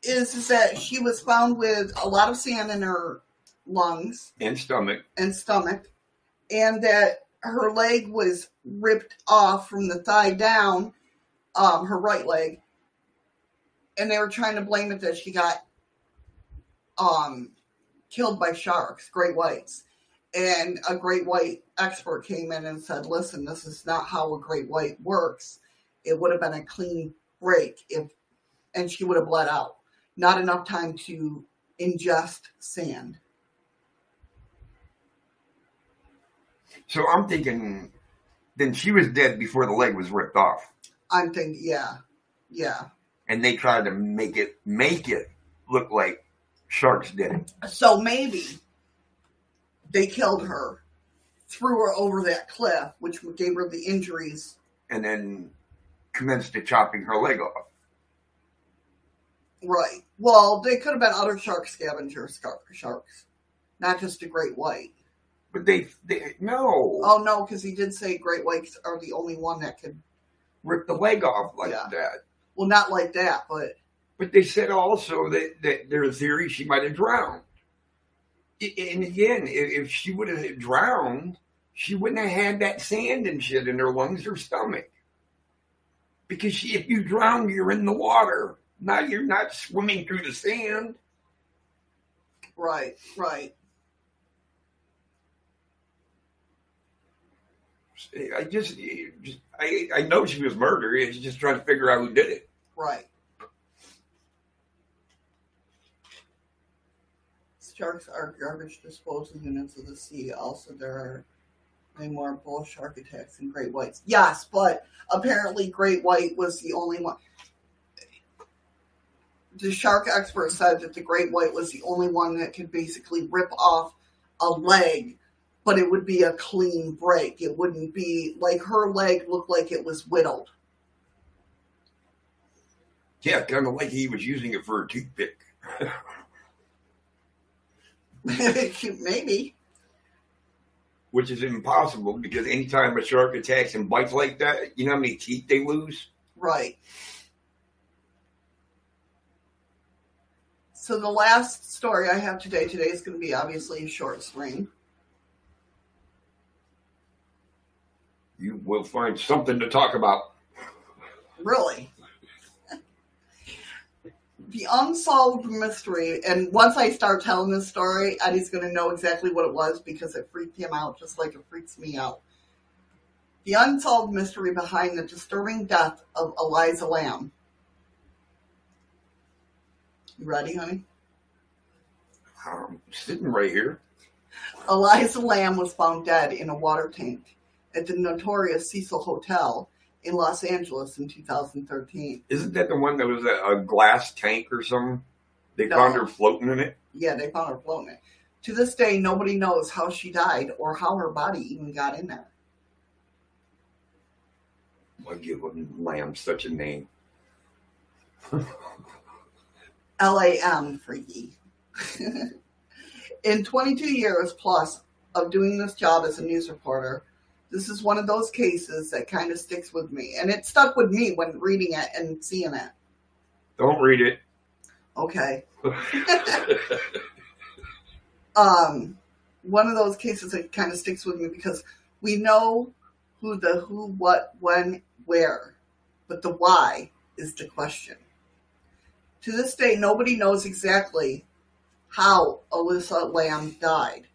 is is that she was found with a lot of sand in her lungs And stomach. and stomach, and that her leg was ripped off from the thigh down, um, her right leg, and they were trying to blame it that she got um killed by sharks, great whites. And a great white expert came in and said, listen, this is not how a great white works. It would have been a clean break if, and she would have bled out not enough time to ingest sand. So I'm thinking, then she was dead before the leg was ripped off. I'm thinking, yeah, yeah. And they tried to make it make it look like sharks did it. So maybe they killed her, threw her over that cliff, which gave her the injuries, and then commenced to chopping her leg off. Right. Well, they could have been other shark scavenger sharks, not just a great white. But they, they no, Oh no, because he did say great whites are the only one that could. rip the leg off like Yeah. that. Well, not like that, but But they said also that, that their theory she might have drowned. And again, if, if she would have drowned, she wouldn't have had that sand and shit in her lungs or stomach. Because she, if you drown, you're in the water. Now you're not swimming through the sand. right, right. I just, just I, I know she was murdered. It's just trying to figure out who did it. Right. Sharks are garbage disposal units of the sea. Also, there are many more bull shark attacks than great whites. Yes, but apparently, great white was the only one. The shark expert said that the great white was the only one that could basically rip off a leg, but it would be a clean break. It wouldn't be like her leg looked like it was whittled. Yeah, kind of like he was using it for a toothpick. Maybe. which is impossible because anytime a shark attacks and bites like that, you know how many teeth they lose? Right. So the last story I have today today is going to be obviously a short string. You will find something to talk about. Really. the unsolved mystery, and once I start telling this story, Eddie's going to know exactly what it was because it freaked him out just like it freaks me out. The unsolved mystery behind the disturbing death of Elisa Lam. You ready, honey? I'm sitting right here. Elisa Lam was found dead in a water tank at the notorious Cecil Hotel in Los Angeles in 2013. Isn't that the one that was a, a glass tank or something? They No. found her floating in it. Yeah, they found her floating. in it. To this day, nobody knows how she died or how her body even got in there. Why give lamb such a name? LAM freaky. in 22 years plus of doing this job as a news reporter, this is one of those cases that kind of sticks with me. And it stuck with me when reading it and seeing it. Don't read it. Okay. um, one of those cases that kind of sticks with me because we know who the who, what, when, where, but the why is the question. To this day, nobody knows exactly how Elisa Lam died.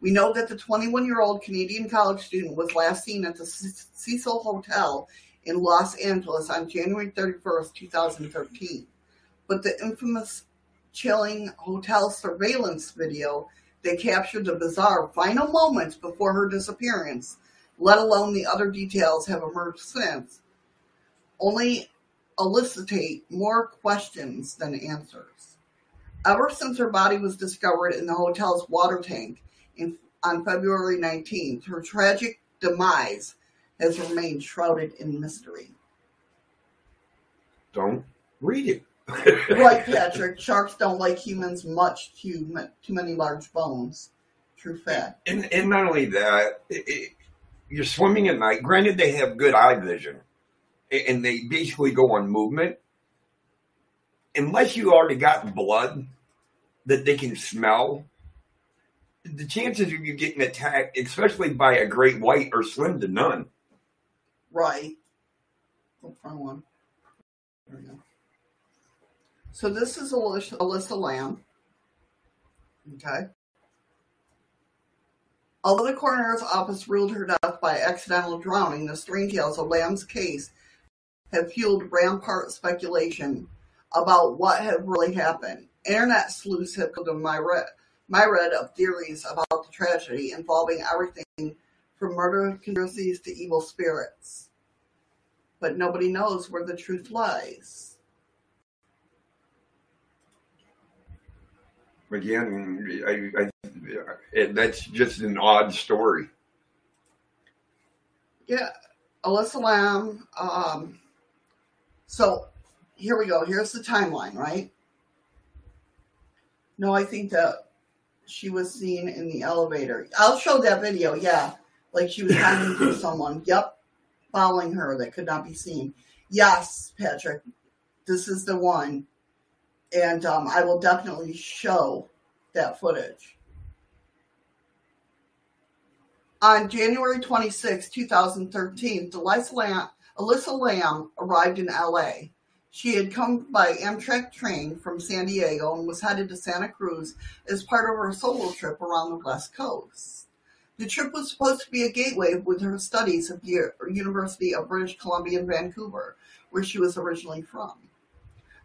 We know that the 21 year old Canadian college student was last seen at the Ce- Cecil Hotel in Los Angeles on January 31st, 2013. But the infamous chilling hotel surveillance video that captured the bizarre final moments before her disappearance, let alone the other details have emerged since, only elicitate more questions than answers. Ever since her body was discovered in the hotel's water tank in, on February 19th, her tragic demise has remained shrouded in mystery. Don't read it. Right, Patrick. Sharks don't like humans much. Too, too many large bones. True fact. And, and not only that, it, it, you're swimming at night. Granted, they have good eye vision, and they basically go on movement. Unless you already got blood that they can smell, the chances of you getting attacked, especially by a great white, are slim to none. Right. One. There we go. So this is Elisa, Elisa Lam. Okay. Although the coroner's office ruled her death by accidental drowning, the strange tales of Lam's case have fueled rampart speculation about what had really happened. Internet sleuths have built a myriad, myriad of theories about the tragedy involving everything from murder conspiracies to evil spirits. But nobody knows where the truth lies. Again, I, I, that's just an odd story. Yeah, Elisa Lam. Um, so here we go. Here's the timeline, right? No, I think that she was seen in the elevator. I'll show that video. Yeah, like she was hiding from someone. Yep, following her that could not be seen. Yes, Patrick, this is the one, and um, I will definitely show that footage. On January 26, 2013, Elisa Lam, Elisa Lam arrived in LA. She had come by Amtrak train from San Diego and was headed to Santa Cruz as part of her solo trip around the West Coast. The trip was supposed to be a gateway with her studies at the University of British Columbia in Vancouver, where she was originally from.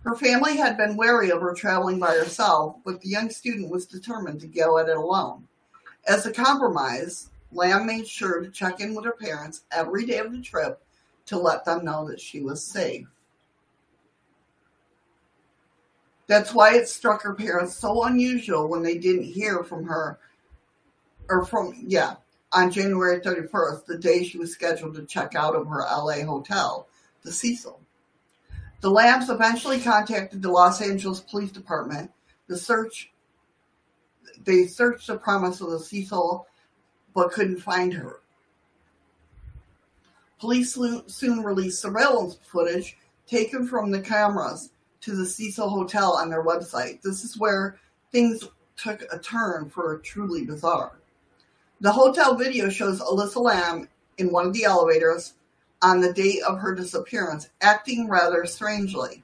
Her family had been wary of her traveling by herself, but the young student was determined to go at it alone. As a compromise, Lam made sure to check in with her parents every day of the trip to let them know that she was safe. That's why it struck her parents so unusual when they didn't hear from her, or from, yeah, on January 31st, the day she was scheduled to check out of her LA hotel, the Cecil. The Lams eventually contacted the Los Angeles Police Department. The search, they searched the premise of the Cecil but couldn't find her. Police soon released surveillance footage taken from the cameras to the Cecil Hotel on their website. This is where things took a turn for truly bizarre. The hotel video shows Elisa Lam in one of the elevators on the date of her disappearance, acting rather strangely.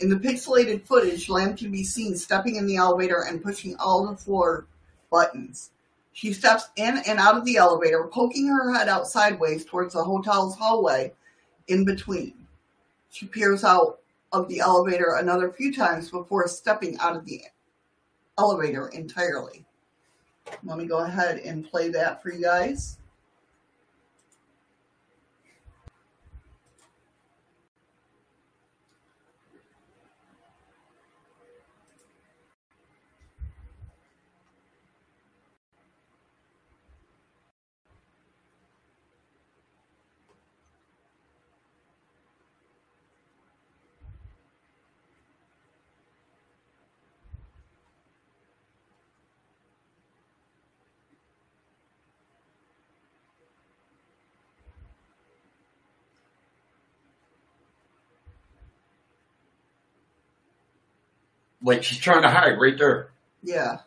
In the pixelated footage, Lam can be seen stepping in the elevator and pushing all the floor buttons. She steps in and out of the elevator, poking her head out sideways towards the hotel's hallway in between. She peers out of the elevator another few times before stepping out of the elevator entirely. Let me go ahead and play that for you guys. Like she's trying to hide right there. Yeah.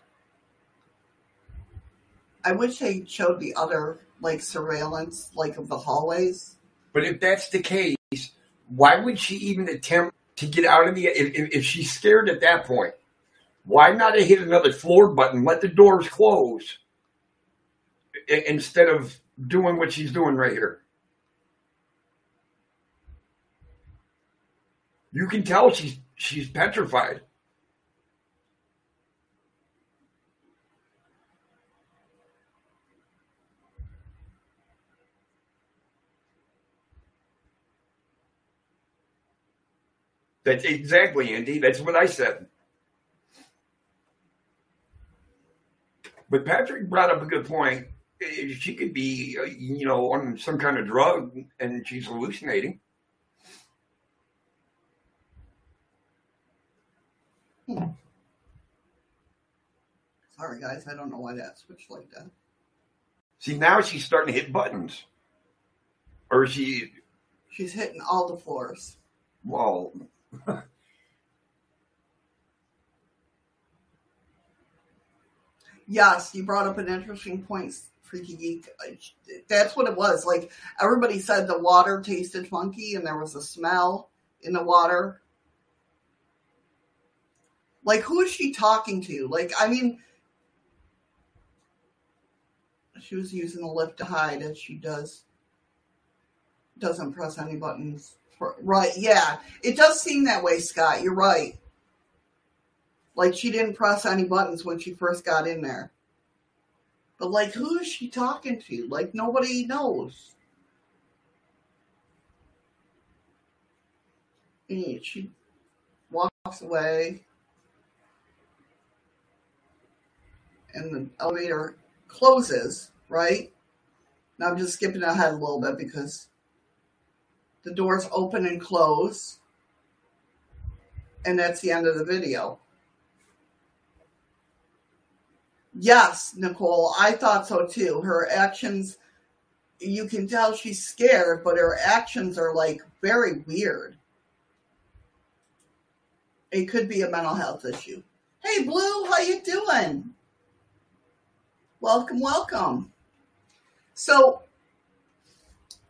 I wish they showed the other like surveillance, like of the hallways. But if that's the case, why would she even attempt to get out of the? If, if she's scared at that point, why not hit another floor button? Let the doors close instead of doing what she's doing right here. You can tell she's she's petrified. That's exactly, Andy. That's what I said. But Patrick brought up a good point. She could be, uh, you know, on some kind of drug and she's hallucinating. Hmm. Sorry, guys. I don't know why that switched like that. See, now she's starting to hit buttons. Or she. She's hitting all the floors. Well, yes, you brought up an interesting point, Freaky Geek. That's what it was. Like everybody said, the water tasted funky, and there was a smell in the water. Like, who is she talking to? Like, I mean, she was using the lift to hide, as she does. Doesn't press any buttons. Right, yeah. It does seem that way, Scott. You're right. Like she didn't press any buttons when she first got in there. But like, who is she talking to? Like, nobody knows. And she walks away, and the elevator closes, right? Now I'm just skipping ahead a little bit because the doors open and close, and that's the end of the video. Yes, Nicole, I thought so too. Her actions, you can tell she's scared, but her actions are like very weird. It could be a mental health issue. Hey, Blue, how you doing? Welcome, welcome. So,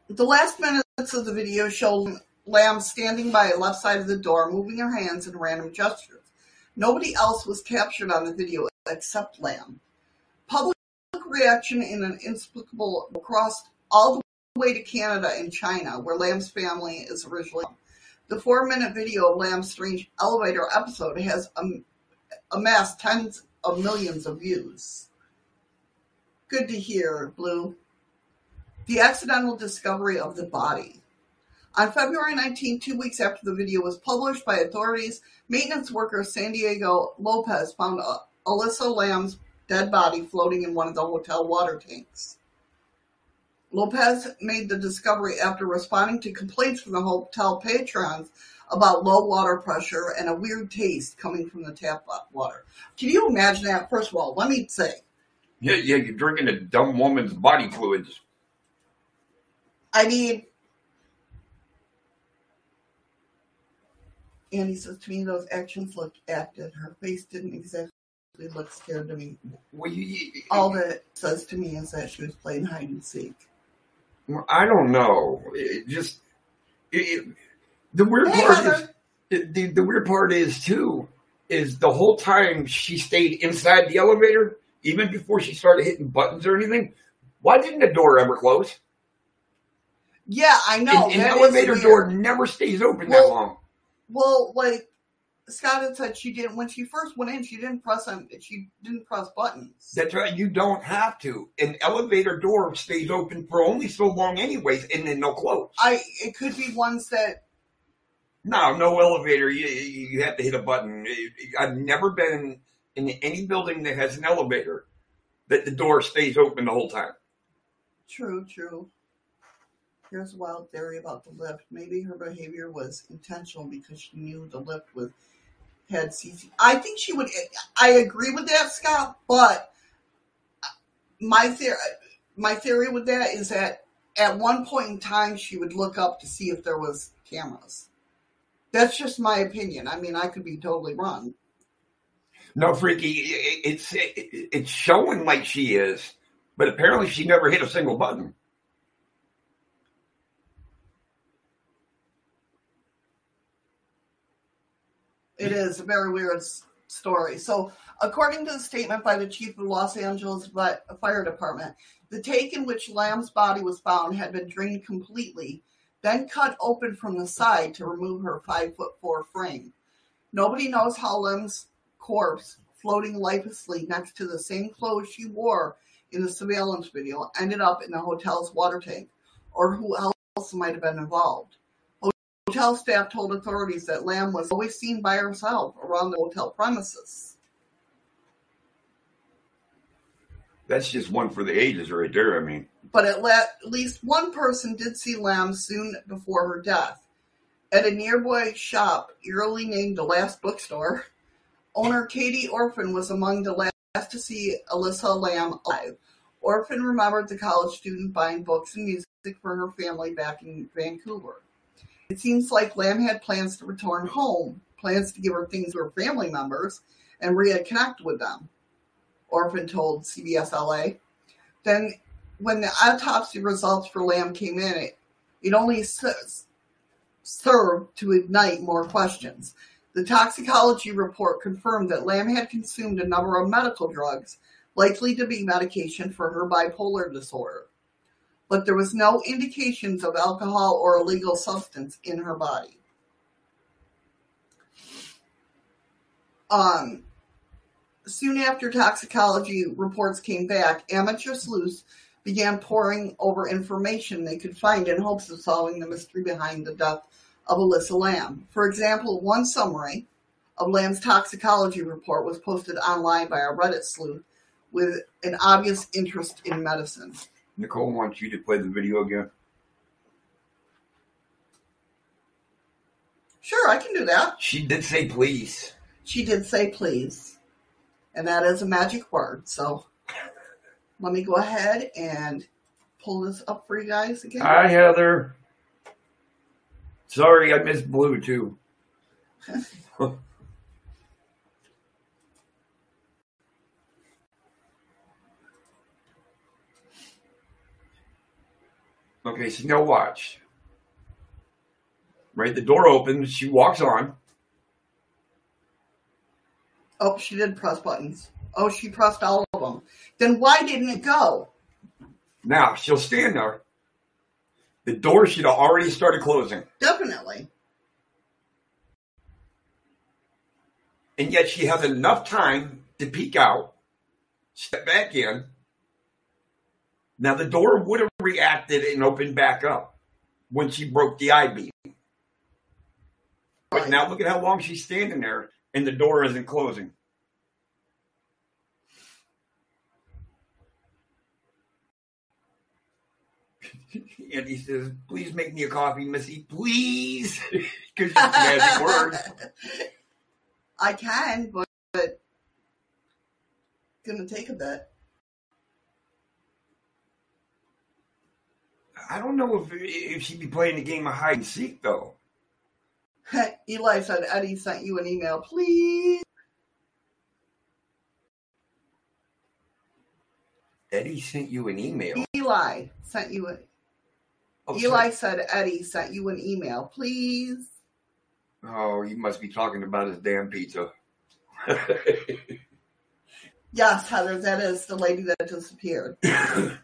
the last minutes of the video show Lam standing by the left side of the door, moving her hands in random gestures. Nobody else was captured on the video except Lam. Public reaction in an inexplicable across all the way to Canada and China, where Lam's family is originally. The four-minute video of Lam's strange elevator episode has amassed tens of millions of views. Good to hear, Blue. The accidental discovery of the body. On February 19, two weeks after the video was published by authorities, maintenance worker Santiago Lopez found Elisa Lam's dead body floating in one of the hotel water tanks. Lopez made the discovery after responding to complaints from the hotel patrons about low water pressure and a weird taste coming from the tap water. Can you imagine that? First of all, let me say. Yeah, yeah, you're drinking a dumb woman's body fluids. I mean, Andy says to me, those actions looked acted. Her face didn't exactly look scared to me. Well, you, All that it says to me is that she was playing hide and seek. Well, I don't know. It just it, the weird Hey, part Heather. is the, the weird part is too is the whole time she stayed inside the elevator, even before she started hitting buttons or anything. Why didn't the door ever close? Yeah, I know. An, an elevator weird. door never stays open Well- that long. Well, like Scott had said, she didn't when she first went in. She didn't press on. She didn't press buttons. That's right. You don't have to. An elevator door stays open for only so long, anyways, and then they'll close. I it could be ones that No, no elevator. You, you have to hit a button. I've never been in any building that has an elevator that the door stays open the whole time. true, true. Here's a wild theory about the lift. Maybe her behavior was intentional because she knew the lift was had CC. I think she would. I agree with that, Scott. But my theory, my theory with that is that at one point in time she would look up to see if there was cameras. That's just my opinion. I mean, I could be totally wrong. No, freaky. it- It's it's showing like she is, but apparently she never hit a single button. It is a very weird story. So, according to the statement by the chief of Los Angeles Fire Department, the tank in which Lam's body was found had been drained completely, then cut open from the side to remove her five foot four frame. Nobody knows how Lam's corpse, floating lifelessly next to the same clothes she wore in the surveillance video, ended up in the hotel's water tank, or who else might have been involved. Hotel staff told authorities that Lam was always seen by herself around the hotel premises. That's just one for the ages, right there. I mean, But at, la- at least one person did see Lam soon before her death. At a nearby shop, eerily named the Last Bookstore, owner Katie Orphan was among the last to see Elisa Lam alive. Orphan remembered the college student buying books and music for her family back in Vancouver. It seems like Lam had plans to return home, plans to give her things to her family members, and reconnect with them. Orphan told CBS LA. Then, when the autopsy results for Lam came in, it, it only served to ignite more questions. The toxicology report confirmed that Lam had consumed a number of medical drugs, likely to be medication for her bipolar disorder. But there was no indications of alcohol or illegal substance in her body. Um, soon after toxicology reports came back, amateur sleuths began poring over information they could find in hopes of solving the mystery behind the death of Elisa Lam. For example, one summary of Lam's toxicology report was posted online by a Reddit sleuth with an obvious interest in medicine. Nicole wants you to play the video again. Sure, I can do that. She did say please. She did say please, and that is a magic word. So let me go ahead and pull this up for you guys again. Hi, Heather. Sorry, I missed Blue too. okay, so now watch. Right, the door opens, she walks on. Oh, she did press buttons. Oh, she pressed all of them. Then why didn't it go? Now she'll stand there. The door should have already started closing. Definitely. And yet she has enough time to peek out, step back in. Now the door would have reacted and opened back up when she broke the I beam. But now look at how long she's standing there and the door isn't closing. and he says, please make me a coffee, Missy, please. Because it's magic word. I can, but, but it's gonna take a bit. I don't know if if she'd be playing the game of hide and seek though. Eli said Eddie sent you an email, please. Eddie sent you an email. Eli sent you a Oh, Eli said Eddie sent you an email, please. Oh, he must be talking about his damn pizza. Yes, Heather, that is the lady that disappeared.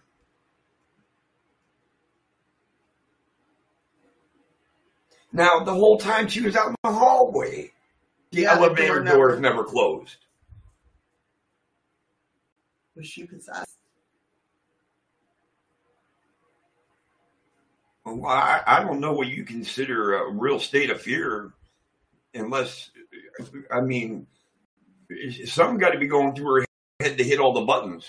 now, the whole time she was out in the hallway, the elevator door never- doors never closed. Was she possessed? Well, I, I don't know what you consider a real state of fear, unless, I mean, something got to be going through her head to hit all the buttons.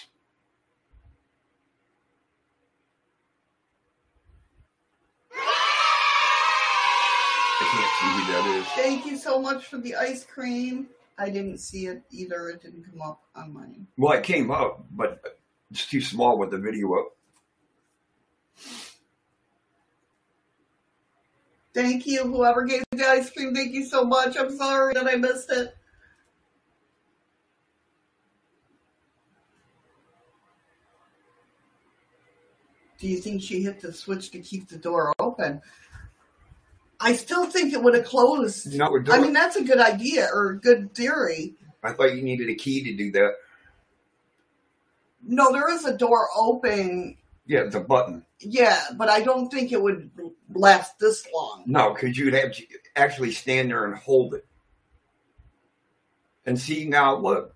I can't see who that is. Thank you so much for the ice cream. I didn't see it either. It didn't come up on mine. Well, it came up, but it's too small with the video up. Thank you, whoever gave the ice cream. Thank you so much. I'm sorry that I missed it. Do you think she hit the switch to keep the door open? I still think it would have closed. No, I mean, that's a good idea or a good theory. I thought you needed a key to do that. No, there is a door open. Yeah, the button. Yeah, but I don't think it would last this long. No, because you'd have to actually stand there and hold it. And see now, look,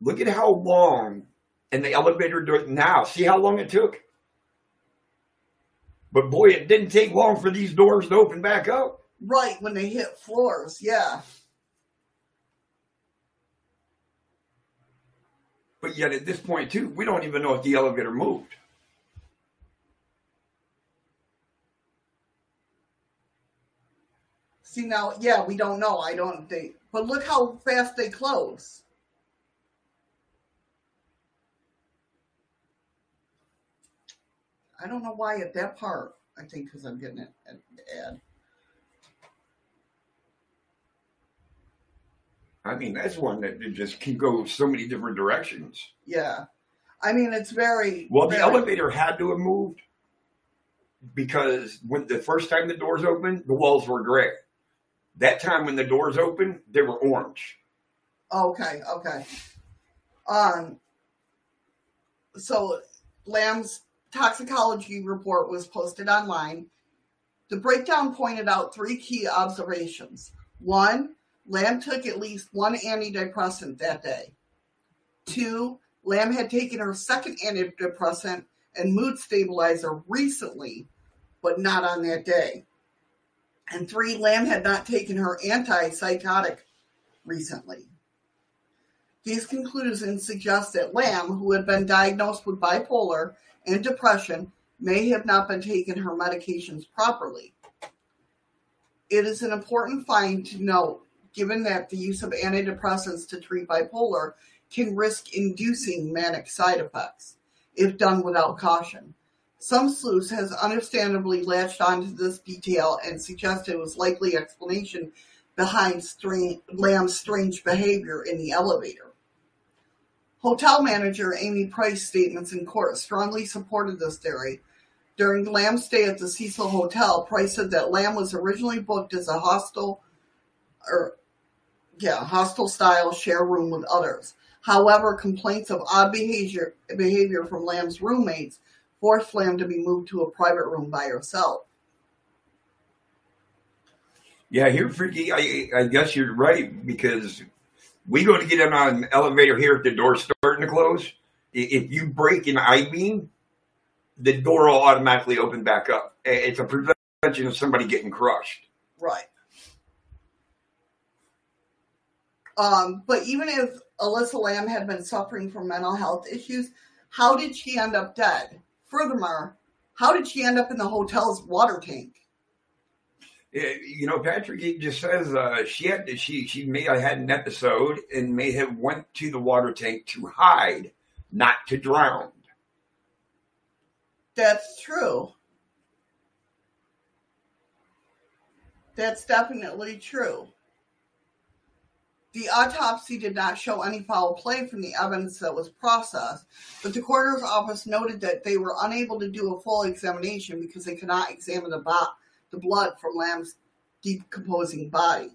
look at how long, and the elevator door now. See how long it took. But boy, it didn't take long for these doors to open back up. Right when they hit floors, yeah. But yet at this point too, we don't even know if the elevator moved. See now, yeah, we don't know. I don't think, but look how fast they close. I don't know why at that part. I think because I'm getting it at the ad. I mean, that's one that just can go so many different directions. Yeah, I mean it's very Well, the very- elevator had to have moved because when the first time the doors opened, the walls were gray. That time when the doors opened, they were orange. Okay, okay. Um. So, Lam's toxicology report was posted online. The breakdown pointed out three key observations. One, Lam took at least one antidepressant that day. Two, Lam had taken her second antidepressant and mood stabilizer recently, but not on that day. And three, Lam had not taken her antipsychotic recently. These conclusions suggest that Lam, who had been diagnosed with bipolar and depression, may have not been taking her medications properly. It is an important find to note, given that the use of antidepressants to treat bipolar can risk inducing manic side effects if done without caution. Some sleuths has understandably latched onto this detail and suggested it was likely explanation behind Lam's strange behavior in the elevator. Hotel manager Amy Price statements in court strongly supported this theory. During Lam's stay at the Cecil Hotel, Price said that Lam was originally booked as a hostel or yeah, hostel style share room with others. However, complaints of odd behavior behavior from Lam's roommates forced Lam to be moved to a private room by herself. Yeah, here, Freaky, I, I guess you're right because we go to get in on an elevator here at the to close. If you break an I beam, the door will automatically open back up. It's a prevention of somebody getting crushed. Right. Um, but even if Elisa Lam had been suffering from mental health issues, how did she end up dead? Furthermore, how did she end up in the hotel's water tank? You know, Patrick just says uh, she had to, she she may have had an episode and may have went to the water tank to hide, not to drown. That's true. That's definitely true. The autopsy did not show any foul play from the evidence that was processed, but the coroner's office noted that they were unable to do a full examination because they could not examine the body the blood from Lam's decomposing body.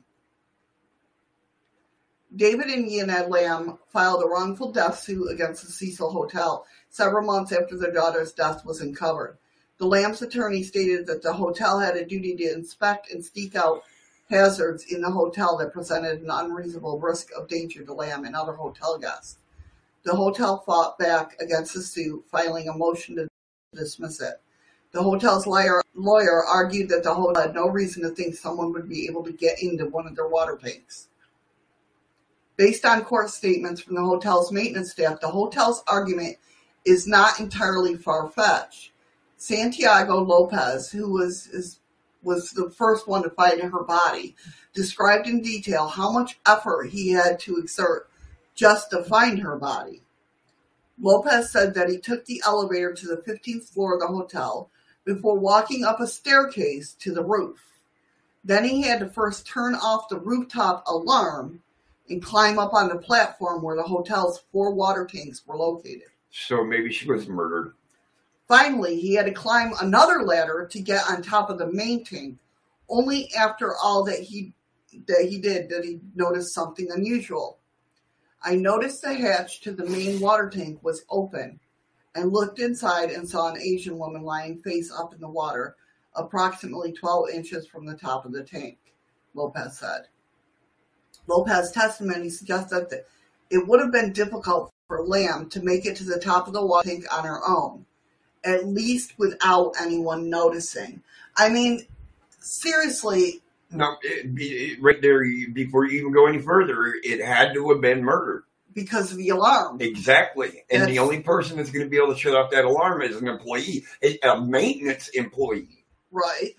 David and Yaned Lam filed a wrongful death suit against the Cecil Hotel several months after their daughter's death was uncovered. The Lam's attorney stated that the hotel had a duty to inspect and seek out hazards in the hotel that presented an unreasonable risk of danger to Lam and other hotel guests. The hotel fought back against the suit, filing a motion to dismiss it. The hotel's lawyer, lawyer argued that the hotel had no reason to think someone would be able to get into one of their water tanks. Based on court statements from the hotel's maintenance staff, the hotel's argument is not entirely far-fetched. Santiago Lopez, who was is, was the first one to find her body, described in detail how much effort he had to exert just to find her body. Lopez said that he took the elevator to the 15th floor of the hotel, before walking up a staircase to the roof. Then he had to first turn off the rooftop alarm and climb up on the platform where the hotel's four water tanks were located. So maybe she was murdered. Finally, he had to climb another ladder to get on top of the main tank. Only after all that he that he did did he notice something unusual. I noticed the hatch to the main water tank was open and looked inside and saw an Asian woman lying face up in the water, approximately 12 inches from the top of the tank, Lopez said. Lopez's testimony suggested that it would have been difficult for Lam to make it to the top of the water tank on her own, at least without anyone noticing. I mean, seriously. No, it, it, right there, before you even go any further, it had to have been murdered because of the alarm. Exactly. And that's, the only person that's going to be able to shut off that alarm is an employee, a maintenance employee. Right.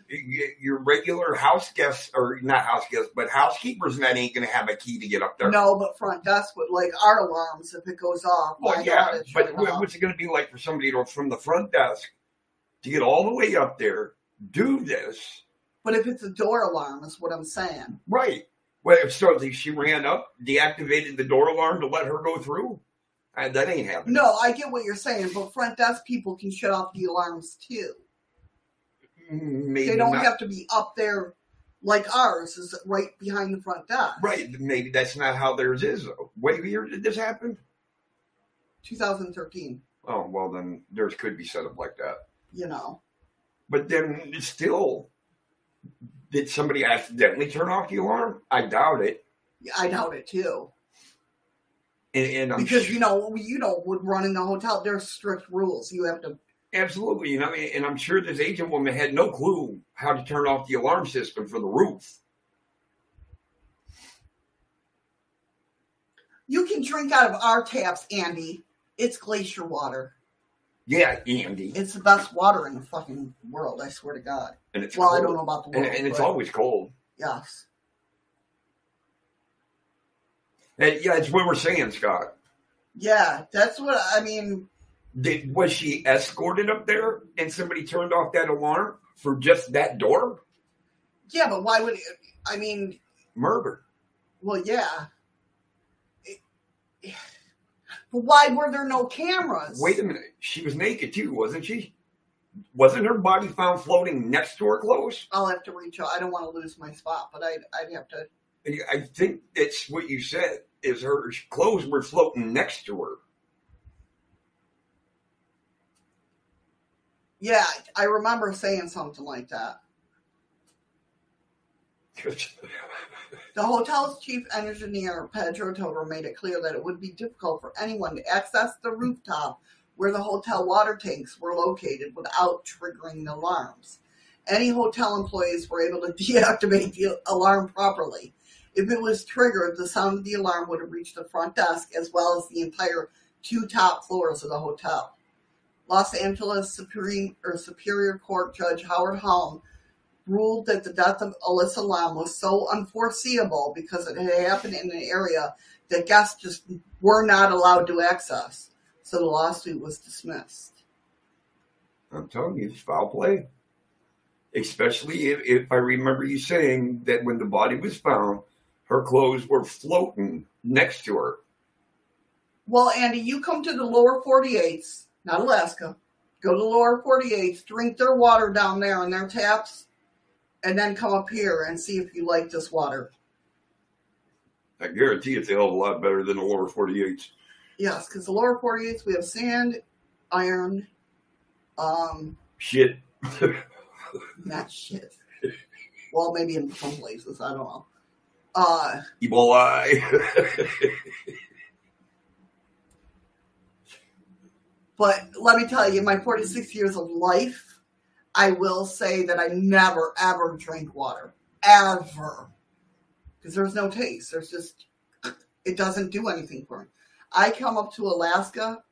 Your regular house guests, or not house guests, but housekeepers, and that ain't going to have a key to get up there. No, but front desk would like our alarms if it goes off. Well, yeah, but what's it going to be like for somebody to, from the front desk to get all the way up there, do this? But if it's a door alarm, is what I'm saying. Right. Well, so she ran up, deactivated the door alarm to let her go through. And that ain't happening. No, I get what you're saying, but front desk people can shut off the alarms too. Mm, maybe they don't not. have to be up there like ours is right behind the front desk. Right. Maybe that's not how theirs is though. What year did this happen? 2013. Oh well, then theirs could be set up like that. You know. But then still, did somebody accidentally turn off the alarm? I doubt it. I doubt it too. And, and because su- you know, you know, with running a hotel, there's strict rules. You have to. absolutely, you know, and I'm sure this agent woman had no clue how to turn off the alarm system for the roof. You can drink out of our taps, Andy. It's glacier water. Yeah, Andy, It's the best water in the fucking world. I swear to God. and it's Well, I don't know about the and, world, and it's always cold. yes. And, yeah, it's what we're saying, Scott. Yeah, that's what I mean. Did was she escorted up there, and somebody turned off that alarm for just that door? Yeah, but why would I mean? Murder. Well, yeah. It- But why were there no cameras? Wait a minute, she was naked too, wasn't she? Wasn't her body found floating next to her clothes? I'll have to reach out. I don't want to lose my spot, but I'd, I'd have to. I think it's what you said. Is her clothes were floating next to her? Yeah, I remember saying something like that. The hotel's chief engineer, Pedro Toro, made it clear that it would be difficult for anyone to access the rooftop where the hotel water tanks were located without triggering the alarms. Any hotel employees were able to deactivate the alarm properly. If it was triggered, the sound of the alarm would have reached the front desk as well as the entire two top floors of the hotel. Los Angeles Supreme or Superior Court Judge Howard Halm ruled that the death of Elisa Lam was so unforeseeable because it had happened in an area that guests just were not allowed to access. So the lawsuit was dismissed. I'm telling you, it's foul play. Especially if, if I remember you saying that when the body was found, her clothes were floating next to her. Well, Andy, you come to the lower 48s, not Alaska. Go to the lower 48s, drink their water down there in their taps, and then come up here and see if you like this water. I guarantee it's a hell of a lot better than the lower 48s. Yes, because the lower 48s, we have sand, iron, um, Shit. not shit. Well, maybe in some places, I don't know. Uh, Ebola. but let me tell you, my 46 years of life, I will say that I never, ever drink water. Ever. Because there's no taste. There's just, it doesn't do anything for me. I come up to Alaska,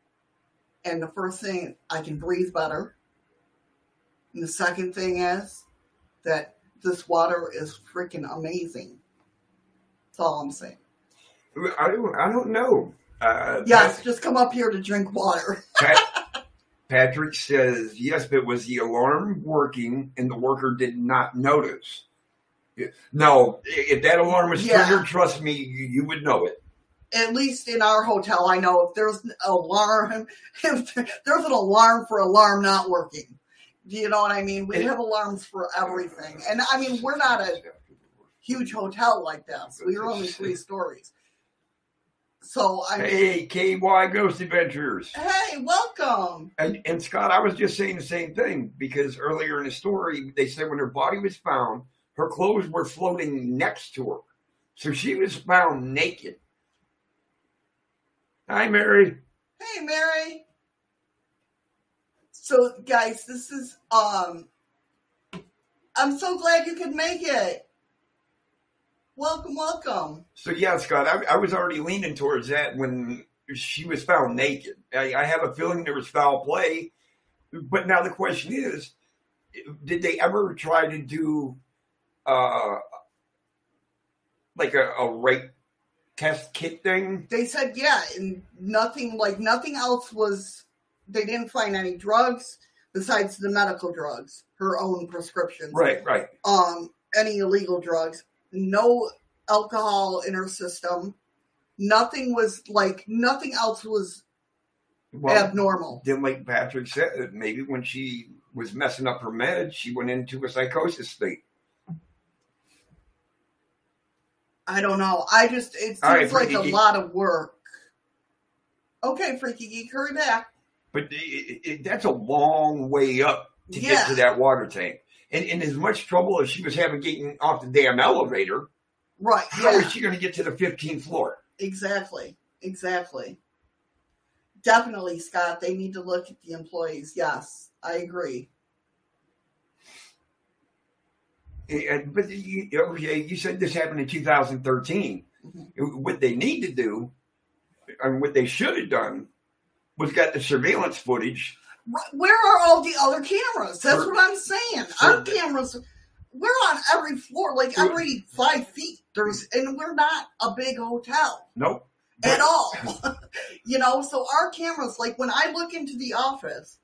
and the first thing, I can breathe better. And the second thing is that this water is freaking amazing. That's all I'm saying. I don't. I don't know. Uh, Yes, just come up here to drink water. Pat, Patrick says yes, but was the alarm working and the worker did not notice? No, if that alarm was Yeah. triggered, trust me, you, would know it. At least in our hotel, I know if there's an alarm, if there's an alarm for alarm not working. Do you know what I mean? We have alarms for everything. And I mean, we're not a huge hotel like this. We are only three stories. So I Hey, KY Ghost Adventures. hey, welcome. And, and Scott, I was just saying the same thing because earlier in the story, they said when her body was found, her clothes were floating next to her. So she was found naked. Hi, Mary. Hey, Mary. So, guys, this is um. I'm so glad you could make it. Welcome, welcome. So yeah, Scott, I, I was already leaning towards that when she was found naked. I, I have a feeling there was foul play, but now the question is, did they ever try to do, uh, like a, a rape test kit thing? They said yeah, and nothing like nothing else was. They didn't find any drugs besides the medical drugs, her own prescriptions. Right, right. Um, any illegal drugs, no alcohol in her system. Nothing was like nothing else was Well, abnormal. then, like Patrick said, maybe when she was messing up her meds, she went into a psychosis state. I don't know. I just it seems right, like a Geek. lot of work. Okay, freaky geek, hurry back. But it, it, that's a long way up to get to that water tank. And, and as much trouble as she was having getting off the damn elevator, Right. How yeah. is she going to get to the 15th floor? Exactly. Exactly. Definitely, Scott. They need to look at the employees. Yes, I agree. And, but you, okay, you said this happened in 2013. Mhm. What they need to do, and what they should have done, was got the surveillance footage. Where are all the other cameras? That's For- what I'm saying. Our the- cameras, we're on every floor, like every five feet. There's, and we're not a big hotel. Nope. at all. you know, so our cameras, like when I look into the office,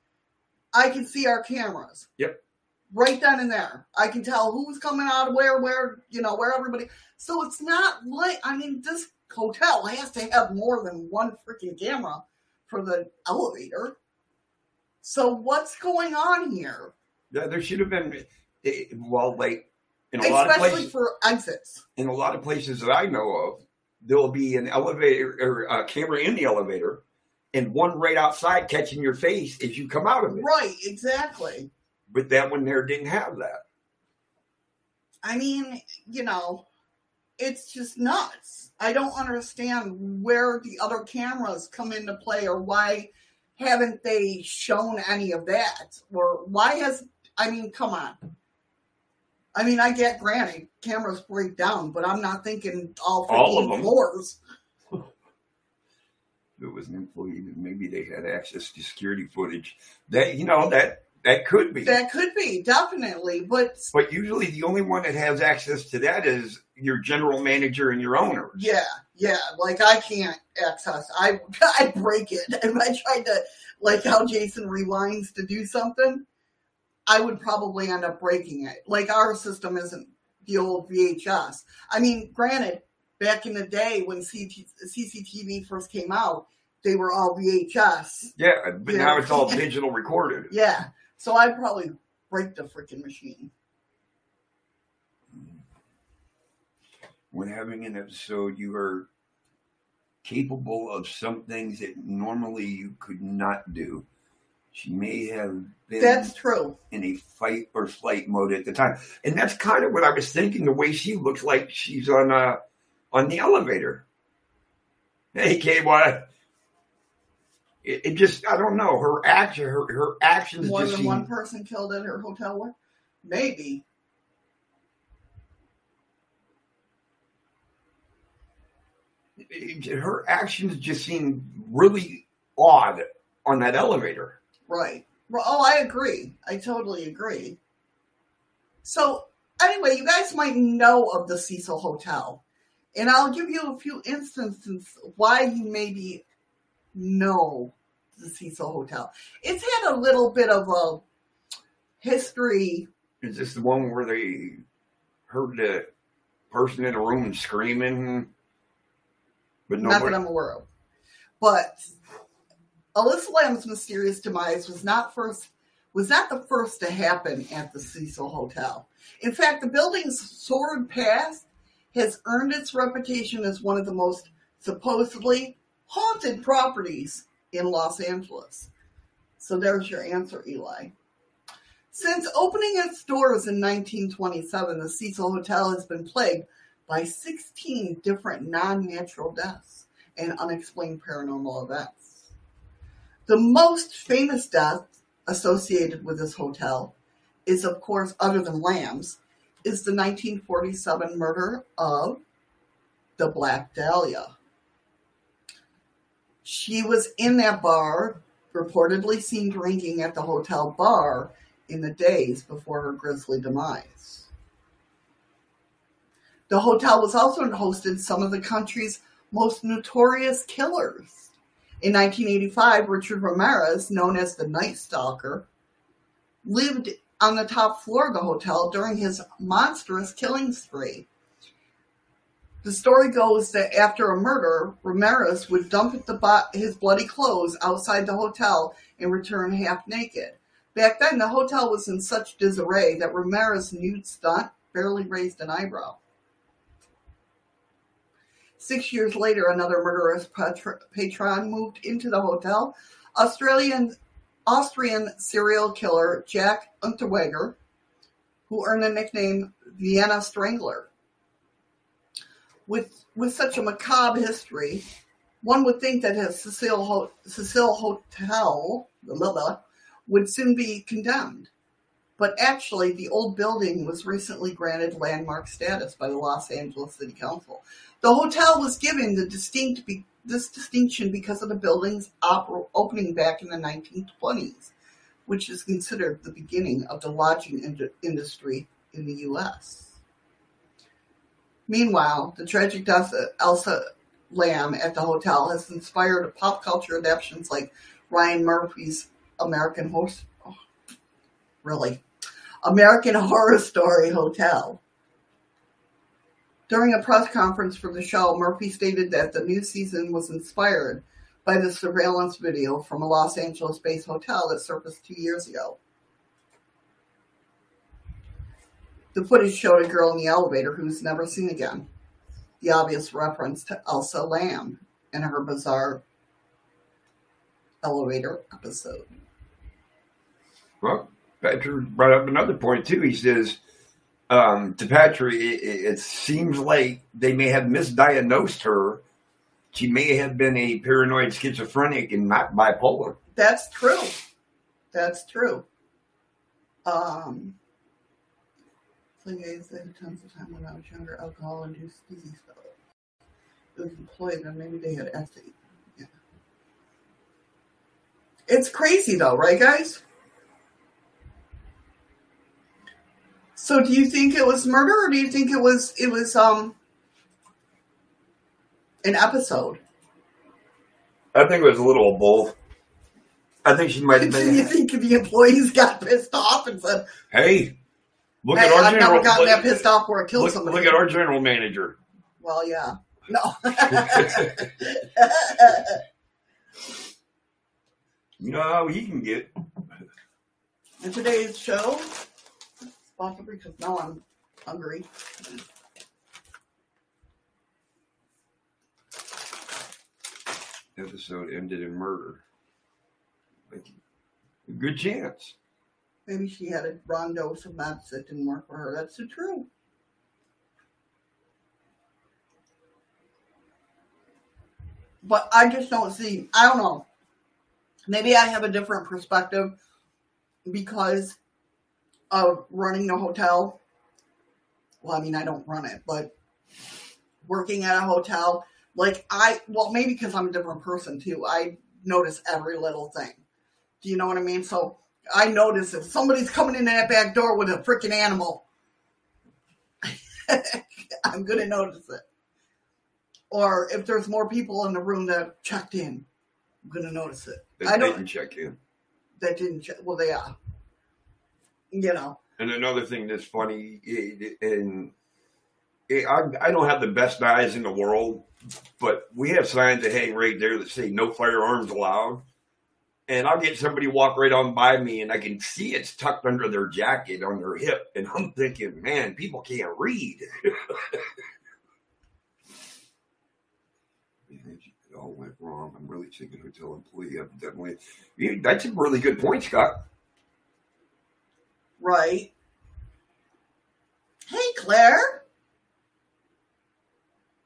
I can see our cameras. Yep. Right then and there. I can tell who's coming out of where, where, you know, where everybody. So it's not like, I mean, this hotel has to have more than one freaking camera for the elevator. So what's going on here? Yeah, there should have been. eh, Well, like in a lot of Especially places, for exits. in a lot of places that I know of, there will be an elevator or a camera in the elevator, and one right outside catching your face as you come out of it. Right, exactly. But that one there didn't have that. I mean, you know, it's just nuts. I don't understand where the other cameras come into play or why haven't they shown any of that? Or why has, I mean, come on. I mean, I get granted cameras break down, but I'm not thinking all 15 All of them. floors. If it was an employee, then maybe they had access to security footage. That you know that that could be. That could be, definitely. But But usually, the only one that has access to that is your general manager and your owner. Yeah, yeah. Like I can't access. I I break it. If I tried to, like how Jason rewinds to do something, I would probably end up breaking it. Like our system isn't the old VHS. I mean, granted, back in the day when CT, CCTV first came out, they were all VHS. Yeah, but now it's all digital recorded. Yeah, so I'd probably break the freaking machine. When having an episode, you are capable of some things that normally you could not do. She may have been That's true. in a fight or flight mode at the time, and that's kind of what I was thinking. The way she looks like she's on uh on the elevator. Hey, Kay, what? It, it just I don't know her action her her actions More just than one person killed at her hotel. Work? Maybe. Her actions just seem really odd on that elevator. Right. Well, oh, I agree. I totally agree. So, anyway, you guys might know of the Cecil Hotel. And I'll give you a few instances why you maybe know the Cecil Hotel. It's had a little bit of a history. Is this the one where they heard the person in the room screaming, but Not that? I'm aware of. But Elisa Lam's mysterious demise was not first was not the first to happen at the Cecil Hotel. In fact, the building's sordid past has earned its reputation as one of the most supposedly haunted properties in Los Angeles. So there's your answer, Eli. Since opening its doors in 1927, the Cecil Hotel has been plagued by 16 different non natural deaths and unexplained paranormal events. The most famous death associated with this hotel is, of course, other than Lam's, is the 1947 murder of the Black Dahlia. She was in that bar, reportedly seen drinking at the hotel bar in the days before her grisly demise. The hotel was also hosted some of the country's most notorious killers. In 1985, Richard Ramirez, known as the Night Stalker, lived on the top floor of the hotel during his monstrous killing spree. The story goes that after a murder, Ramirez would dump bo- his bloody clothes outside the hotel and return half naked. Back then, the hotel was in such disarray that Ramirez's nude stunt barely raised an eyebrow. Six years later, another murderous patron moved into the hotel. Australian Austrian serial killer Jack Unterweger, who earned the nickname Vienna Strangler. with with such a macabre history, one would think that his Cecile, Ho- Hotel blah, blah, would soon be condemned. But actually, the old building was recently granted landmark status by the Los Angeles City Council. The hotel was given the distinct be- this distinction because of the building's op- opening back in the 1920s, which is considered the beginning of the lodging ind- industry in the U.S. Meanwhile, the tragic death of Elsa Lam at the hotel has inspired pop culture adaptations like Ryan Murphy's American Horse, oh, really, American Horror Story Hotel. During a press conference for the show, Murphy stated that the new season was inspired by the surveillance video from a Los Angeles-based hotel that surfaced two years ago. The footage showed a girl in the elevator who was never seen again. The obvious reference to Elsa Lam and her bizarre elevator episode. Well, Patrick brought up another point too. He says um, to Patrick, it, it seems like they may have misdiagnosed her. She may have been a paranoid schizophrenic and not bipolar. That's true. That's true. Um, they had tons of time when I was younger, alcohol-induced disease. It was employed, and maybe they had ethics. Yeah. It's crazy though, right, guys? So, do you think it was murder, or do you think it was it was um an episode? I think it was a little of both. I think she might have been. Do you been. think the employees got pissed off and said, Hey, look "Hey, at our I've general. never gotten look, that pissed off where I killed look, somebody"? look at our general manager. Well, yeah. No. You know how he can get. In today's show, sponsored because now I'm hungry. Episode ended in murder. Like, a good chance. Maybe she had a wrong dose of meds that didn't work for her. That's so true. But I just don't see, I don't know. Maybe I have a different perspective because of running the hotel. Well, I mean, I don't run it, but working at a hotel, like I, well, maybe because I'm a different person too. I notice every little thing. Do you know what I mean? So I notice if somebody's coming in that back door with a freaking animal, I'm going to notice it. Or if there's more people in the room that checked in, I'm going to notice it. They I don't- didn't check in. That didn't check. Well, they are. You know. And another thing that's funny, and I, don't have the best eyes in the world, but we have signs that hang right there that say "No firearms allowed." And I'll get somebody walk right on by me, and I can see it's tucked under their jacket on their hip, and I'm thinking, man, people can't read. It all went wrong. I'm really thinking hotel employee evidently. definitely. That's a really good point, Scott. Right. Hey, Claire.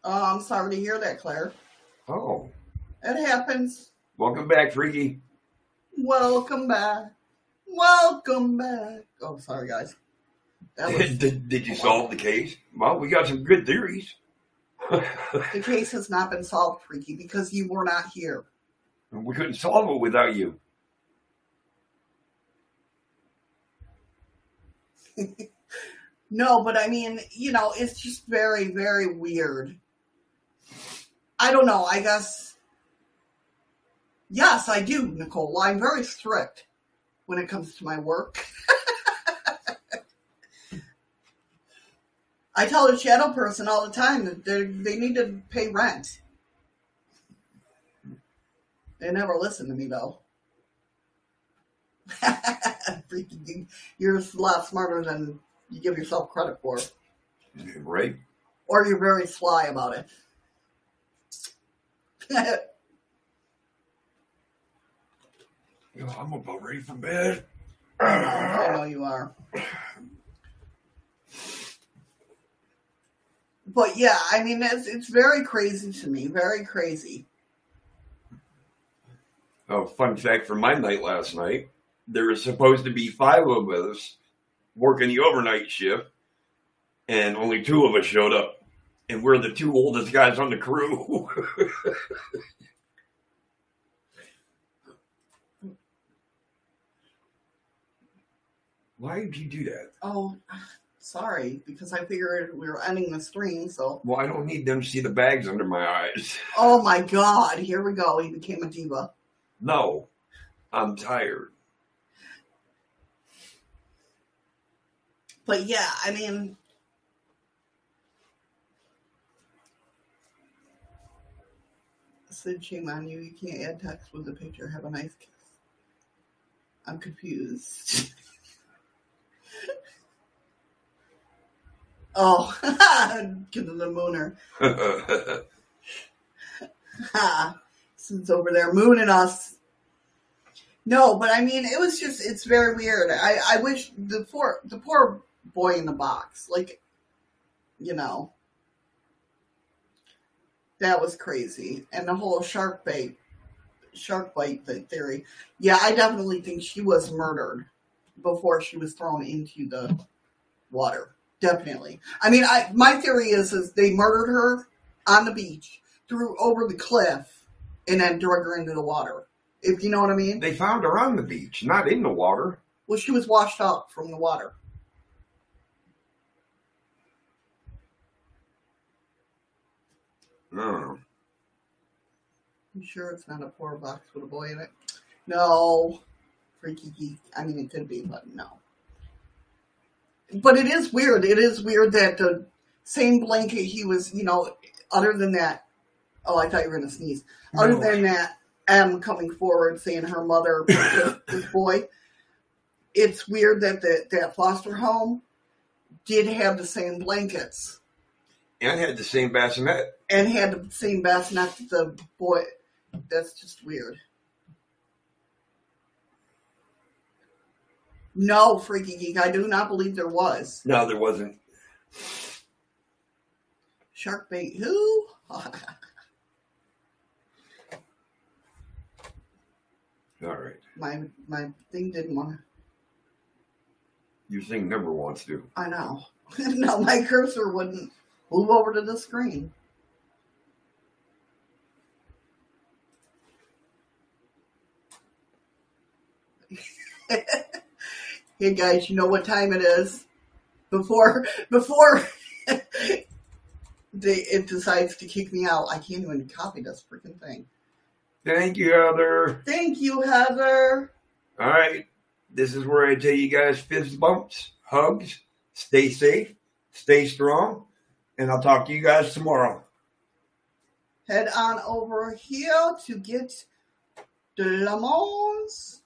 Oh, I'm sorry to hear that, Claire. Oh, It happens. welcome back, Freaky. Welcome back. Welcome back. Oh, sorry, guys. That was, did, did you solve the case? Well, we got some good theories. the case has not been solved, Freaky, because you were not here. we couldn't solve it without you. No, but I mean, you know, it's just very, very weird. I don't know. I guess. Yes, I do, Nicole. I'm very strict when it comes to my work. I tell the shadow person all the time that they need to pay rent. They never listen to me though. Freaking you- You're a lot smarter than you give yourself credit for, Right? or you're very sly about it. You know, I'm about ready for bed. I know you are. but yeah, I mean, it's it's very crazy to me. Very crazy. Oh, fun fact from my night last night: there was supposed to be five of us working the overnight shift, and only two of us showed up, and we're the two oldest guys on the crew. Why did you do that? Oh, sorry, because I figured we were ending the stream. So, Well, I don't need them to see the bags under my eyes. oh my God, here we go. He became a diva. No, I'm tired. But yeah, I mean, Sid, shame on you. You can't add text with a picture. Have a nice kiss. I'm confused. oh, give of the mooner. Sid's over there mooning us. No, but I mean, it was just, it's very weird. I, I wish the poor, the poor boy in the box, like, you know, that was crazy. And the whole shark bait, shark bite th- theory. Yeah, I definitely think she was murdered before she was thrown into the water. Definitely. I mean, I, my theory is, is they murdered her on the beach, threw over the cliff, and then drug her into the water. If you know what I mean? they found her on the beach, not in the water. Well, she was washed up from the water. No. You sure it's not a poor box with a boy in it? No. Freaky geek. I mean, it could be, but no. But it is weird. It is weird that the same blanket he was, you know, other than that. Oh, I thought you were going to sneeze. Other than that, M coming forward saying her mother this boy. It's weird that the, that foster home did have the same blankets And had the same bassinet. and had the same bassinet that the boy. That's just weird. No, Freaky Geek, I do not believe there was. No, there wasn't. Shark bait, who? All right. my my thing didn't want to. Your thing never wants to. I know. no, my cursor wouldn't move over to the screen. hey guys, you know what time it is? Before before they, it decides to kick me out, I can't even copy this freaking thing. Thank you, Heather. Thank you, Heather. All right. This is where I tell you guys fist bumps, hugs, stay safe, stay strong, and I'll talk to you guys tomorrow. Head on over here to get the lemons.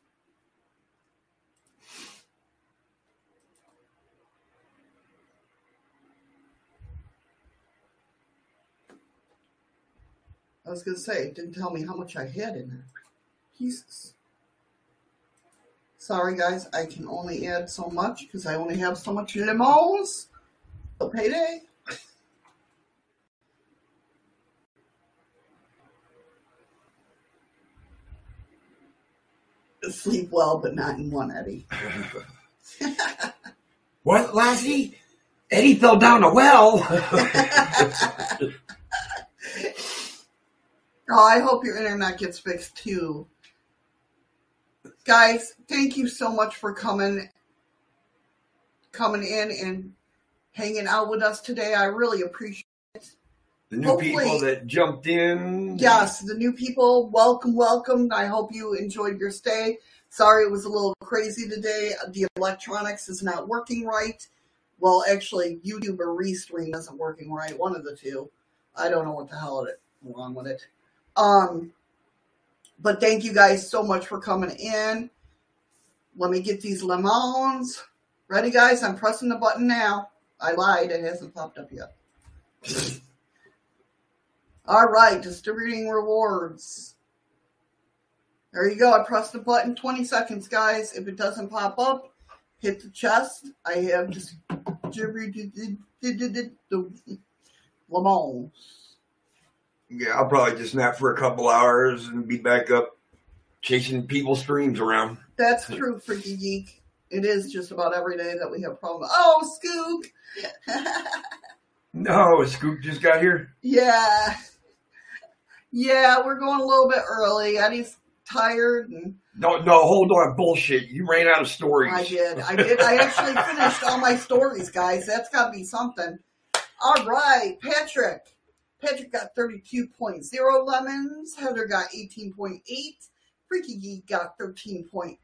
I was gonna say, it didn't tell me how much I had in there. Jesus. Sorry guys, I can only add so much because I only have so much lemons. A payday. Sleep well, but not in one, Eddie. What, Lassie? Eddie fell down a well. Oh, I hope your internet gets fixed too. Guys, thank you so much for coming coming in and hanging out with us today. I really appreciate. The new Hopefully- people that jumped in. Yes, the new people, welcome, welcome. I hope you enjoyed your stay. Sorry it was a little crazy today. The electronics is not working right. Well, actually, YouTube or Restream isn't working right. One of the two. I don't know what the hell is wrong with it. Um, but thank you guys so much for coming in. Let me get these lemons. Ready, guys? I'm pressing the button now. I lied. It hasn't popped up yet. All right, distributing rewards. There you go. I pressed the button. 20 seconds, guys. If it doesn't pop up, hit the chest. I have distributed the Lamont. Yeah, I'll probably just nap for a couple hours and be back up chasing people's streams around. That's true, Freaky Geek. It is just about every day that we have problems. Oh, Skook! No, Scoop just got here. yeah. Yeah, we're going a little bit early. Eddie's tired and No, no, hold on, bullshit. You ran out of stories. I did. I did. I actually finished all my stories, guys. That's got to be something. All right, Patrick. Patrick got 32.0 lemons. Heather got 18.8. Freaky Geek got 13.8.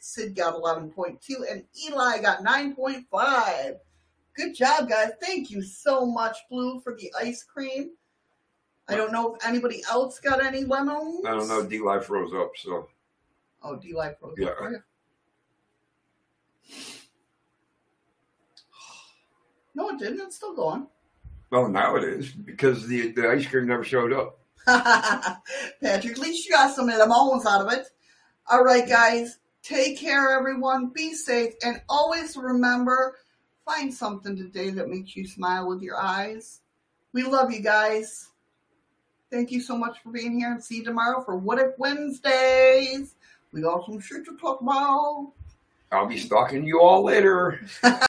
Sid got 11.2. And Eli got 9.5. Good job, guys. Thank you so much, Blue, for the ice cream. I don't know if anybody else got any lemons. I don't know. D Life rose up, so Oh, DLive Rose. Up. Yeah. No, it didn't. It's still going. well now it is because the the ice cream never showed up. Patrick, at least you got some almonds out of it. All right, guys. Take care, everyone. Be safe. And always remember find something today that makes you smile with your eyes. We love you guys. Thank you so much for being here and see you tomorrow for What If Wednesdays. We got some shit to talk about. I'll be stalking you all later.